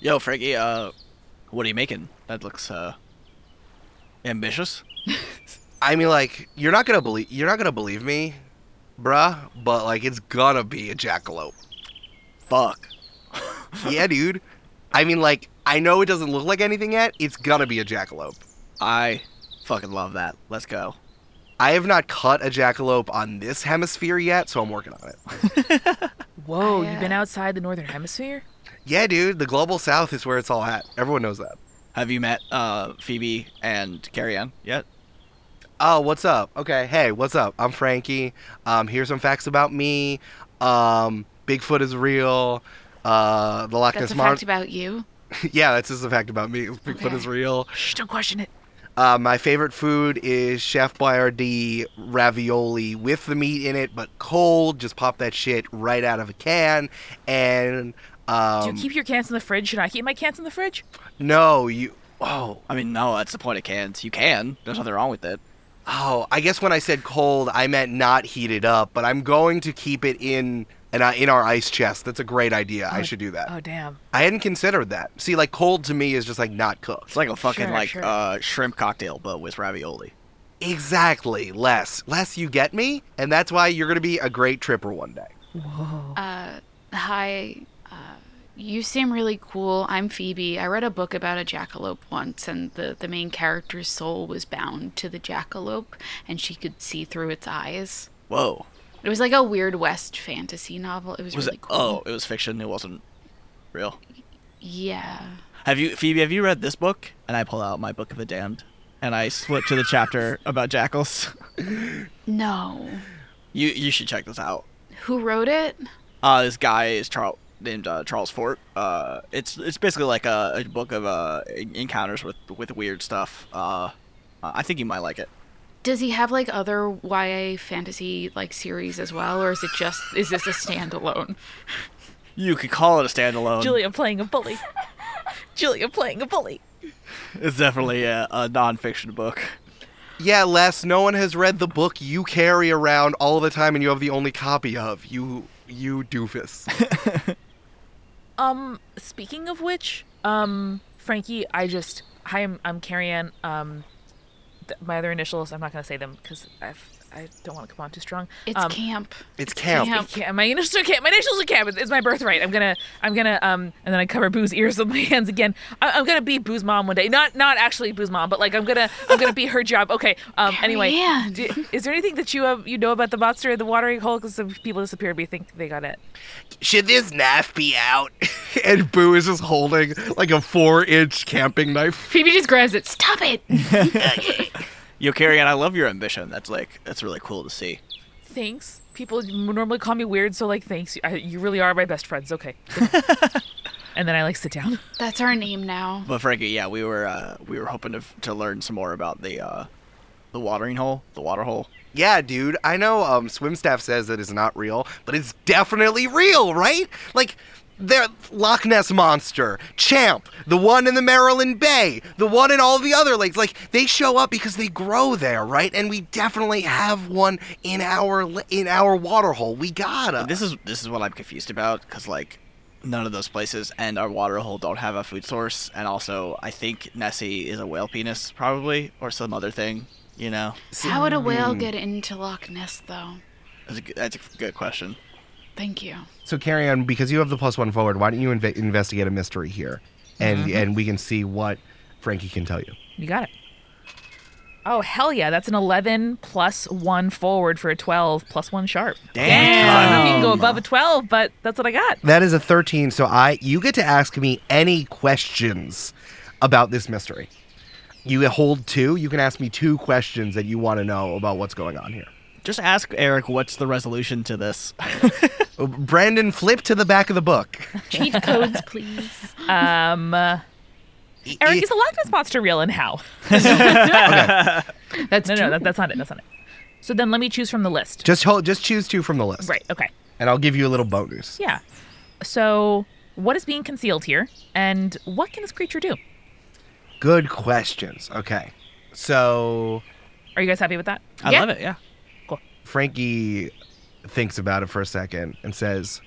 Yo, Frankie, uh, what are you making? That looks uh ambitious. [laughs] I mean, like you're not gonna believe you're not gonna believe me, bruh, but like it's gonna be a jackalope. Fuck. [laughs] yeah, dude. I mean, like I know it doesn't look like anything yet. It's gonna be a jackalope. I fucking love that. Let's go. I have not cut a jackalope on this hemisphere yet, so I'm working on it. [laughs] Whoa, I, you've been outside the northern hemisphere? Yeah, dude. The global south is where it's all at. Everyone knows that. Have you met uh Phoebe and Carrie Ann yet? Oh, what's up? Okay, hey, what's up? I'm Frankie. Um, here's some facts about me. Um, Bigfoot is real. Uh, the Loch Ness That's a Ness fact monster. about you. [laughs] yeah, that's just a fact about me. [laughs] Bigfoot Okay. is real. Shh, don't question it. Uh, my favorite food is Chef Boyardee ravioli with the meat in it, but cold. Just pop that shit right out of a can. And um, Do you keep your cans in the fridge? Should I keep my cans in the fridge? no, you. Oh, I mean, no, that's the point of cans. You can. There's nothing wrong with it. oh. I guess when I said cold, I meant not heated up. But I'm going to keep it in. And uh, in our ice chest. That's a great idea. I should do that. Oh, damn. I hadn't considered that. See, like cold to me is just like not cooked. It's like a fucking Sure, like sure. uh shrimp cocktail, but with ravioli. Exactly. Les. Les you get me, and that's why you're gonna be a great tripper one day. Uh, hi. Uh, you seem really cool. I'm Phoebe. I read a book about a jackalope once, and the, the main character's soul was bound to the jackalope, and she could see through its eyes. Whoa. It was like a Weird West fantasy novel. It was, Was really it? cool. Oh, it was fiction. It wasn't real. Yeah. Have you, Phoebe? Have you read this book? And I pull out my book of the damned, and I flip to the chapter [laughs] about jackals. No. You you should check this out. Who wrote it? Uh, this guy is Charles named uh, Charles Fort. Uh, it's it's basically like a, a book of uh encounters with with weird stuff. Uh, I think you might like it. Does he have like other YA fantasy like series as well, or is it just is this a standalone? You could call it a standalone. Julia playing a bully. Julia playing a bully. It's definitely a, a nonfiction book. Yeah, Les, no one has read the book you carry around all the time and you have the only copy of. You you doofus. [laughs] Um, speaking of which, um, Frankie, I just hi, I'm I'm Carrie Ann. Um, th- my other initials, I'm not gonna say them because I've I don't want to come on too strong. It's um, camp. It's camp. camp. Yeah, my initials are camp. My initials are camp. It's, it's my birthright. I'm gonna, I'm gonna, um, and then I cover Boo's ears with my [laughs] hands again. I, I'm gonna be Boo's mom one day. Not, not actually Boo's mom, but like I'm gonna, I'm gonna be her job. Okay. Um. Anyway, Carrie-Ann. is there anything that you have, you know about the monster in the watering hole? Because some people disappeared. We think they got it. Should this knife be out? [laughs] and Boo is just holding like a four inch camping knife. Phoebe just grabs it. Stop it. [laughs] Yo, Carrie Ann I love your ambition. That's like that's really cool to see. Thanks. People normally call me weird, so like, thanks. I, you really are my best friends. Okay. [laughs] and then I like sit down. That's our name now. But Frankie, yeah, we were uh, we were hoping to to learn some more about the uh, the watering hole, the water hole. Yeah, dude. I know um swim staff says that it's not real, but it's definitely real, right? Like the Loch Ness monster, Champ, the one in the Maryland Bay, the one in all the other lakes. Like they show up because they grow there, right? And we definitely have one in our in our water hole. We gotta. This is this is what I'm confused about because like none of those places and our water hole don't have a food source, and also I think Nessie is a whale penis probably or some other thing. You know, How would a whale hmm. get into Loch Ness, though? that's a, good- that's a good question. Thank you. So Carrie Ann because you have the plus one forward. Why don't you inve- investigate a mystery here, and uh-huh. and we can see what Frankie can tell you. You got it. Oh hell yeah! That's an 11 plus one forward for a 12 plus one sharp. Damn. I don't know if you can go above a 12, but that's what I got. That is a 13, so I you get to ask me any questions about this mystery. You hold two, you can ask me two questions that you want to know about what's going on here. Just ask Eric what's the resolution to this. Uh, [laughs] Brandon, flip to the back of the book. Cheat codes, please. [laughs] Um, uh, Eric, is the Loch Ness monster real and how? [laughs] okay. That's No, no, that, that's not it. That's not it. So then let me choose from the list. Just hold, just choose two from the list. Right. Okay. And I'll give you a little bonus. Yeah. So what is being concealed here, and what can this creature do? Good questions. Okay. So Are you guys happy with that? I Yeah. love it. Yeah. Frankie thinks about it for a second and says,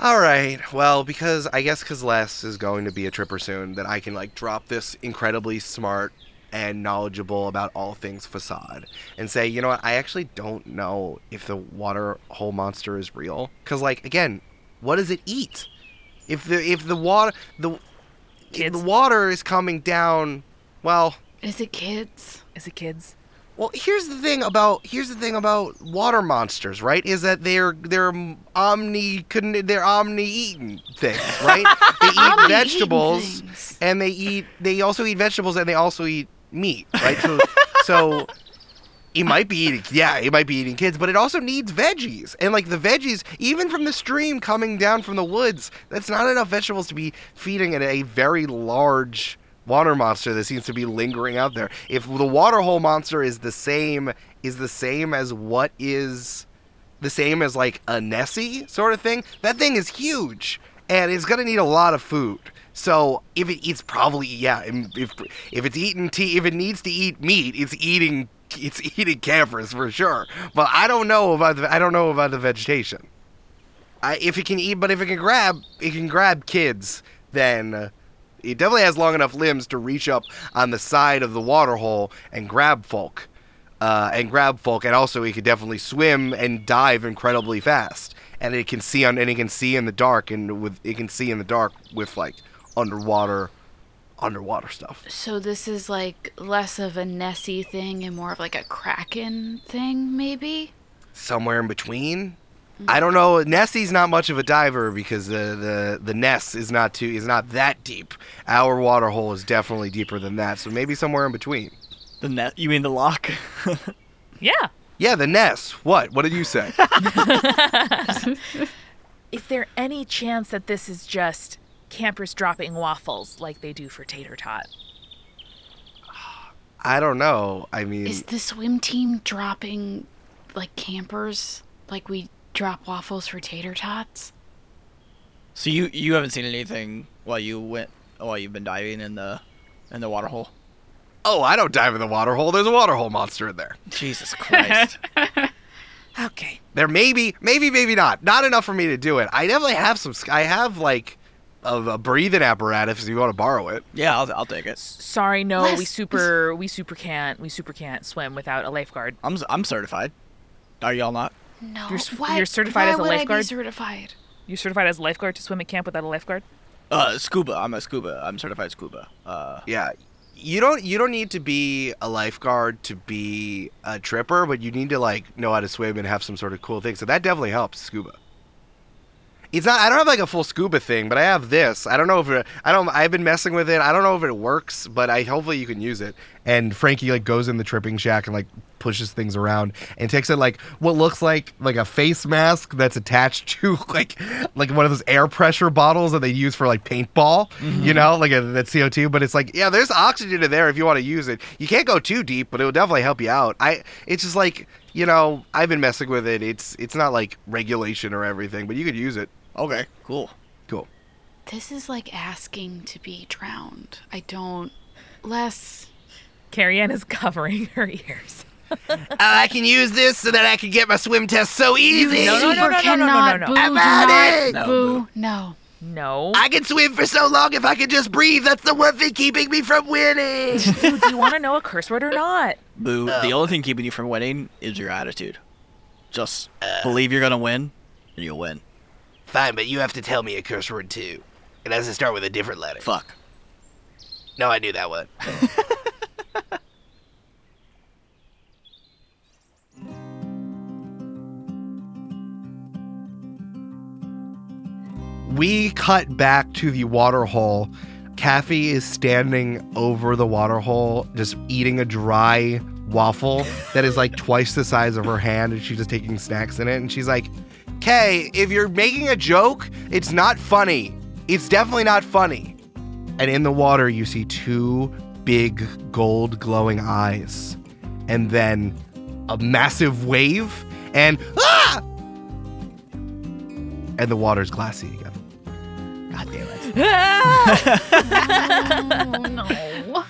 "All right, well, because I guess because Les is going to be a tripper soon, that I can like drop this incredibly smart and knowledgeable about all things facade and say, you know what, I actually don't know if the water hole monster is real. Because like again, what does it eat? If the if the water the Kids. the water is coming down, well." Is it kids? Is it kids? Well, here's the thing about here's the thing about water monsters, right? Is that they're they're omni they're omni eating things, right? [laughs] they eat vegetables and they eat they also eat vegetables and they also eat meat, right? So [laughs] so he might be eating yeah, he might be eating kids, but it also needs veggies. And like the veggies, even from the stream coming down from the woods, that's not enough vegetables to be feeding it a very large water monster that seems to be lingering out there. If the water hole monster is the same is the same as what is the same as like a Nessie sort of thing, that thing is huge and it's gonna need a lot of food. So if it eats probably yeah, if if it's eating tea, if it needs to eat meat, it's eating it's [laughs] eating campers for sure. But I don't know about the I don't know about the vegetation. I, if it can eat, but if it can grab, it can grab kids. Then it definitely has long enough limbs to reach up on the side of the water hole and grab folk, uh, and grab folk. And also, he could definitely swim and dive incredibly fast. And it can see on, and it can see in the dark, and with it can see in the dark with like underwater, underwater stuff. So this is like less of a Nessie thing and more of like a Kraken thing, maybe? somewhere in between. I don't know. Nessie's not much of a diver because the the the Ness is not too is not that deep. Our water hole is definitely deeper than that, so maybe somewhere in between. The net. You mean the lock? [laughs] Yeah. Yeah, the Ness. What? What did you say? [laughs] Is there any chance that this is just campers dropping waffles like they do for Tater Tot? I don't know. I mean, Is the swim team dropping like campers like we drop waffles for Tater Tots? so you you haven't seen anything while you went while you've been diving in the in the water hole? oh, I don't dive in the water hole. There's a water hole monster in there. Jesus Christ. [laughs] Okay. There may be, maybe, maybe not. Not enough for me to do it. I definitely have some. I have like a, a breathing apparatus if you want to borrow it. yeah, I'll, I'll take it. Sorry, no, we Les- super we super can't we super can't swim without a lifeguard. I'm s- I'm certified. Are y'all not? No. You're s- why, you're certified why as a would I lifeguard? be certified? You're certified as a lifeguard to swim at camp without a lifeguard? Uh, scuba. I'm a scuba. I'm certified scuba. Uh, Yeah. You don't you don't need to be a lifeguard to be a tripper, but you need to like know how to swim and have some sort of cool thing. So that definitely helps scuba. It's not I don't have like a full scuba thing, but I have this. I don't know if it, I don't I've been messing with it. I don't know if it works, but I hopefully you can use it. And Frankie like goes in the tripping shack and like pushes things around and takes it like what looks like like a face mask that's attached [laughs] to like like one of those air pressure bottles that they use for like paintball, you mm-hmm. know, like uh, a, that CO2. But it's like yeah, there's oxygen in there if you want to use it. You can't go too deep, but it will definitely help you out. I it's just like you know I've been messing with it. It's it's not like regulation or everything, but you could use it. Okay. Cool. Cool. This is like asking to be drowned. I don't. Les. Carrie Ann is covering her ears. [laughs] I can use this so that I can get my swim test so easy. No, no, no, Super no, no, no, cannot. no, no. Boo, do About not. it. No, Boo. No. No. I can swim for so long if I can just breathe. That's the one thing keeping me from winning. Dude, do you want to know a curse word or not? Boo. Oh. The only thing keeping you from winning is your attitude. Just believe you're gonna win, and you'll win. Fine, but you have to tell me a curse word too. It has to start with a different letter. Fuck. No, I knew that one. [laughs] we cut back to the water hole. Kathy is standing over the water hole, just eating a dry waffle that is like twice the size of her hand, and she's just taking snacks in it. And she's like, Kay, if you're making a joke, it's not funny. It's definitely not funny. And in the water, you see two big gold glowing eyes. And then a massive wave, and ah! And the water's glassy again. God damn it. [laughs] [laughs] Ah!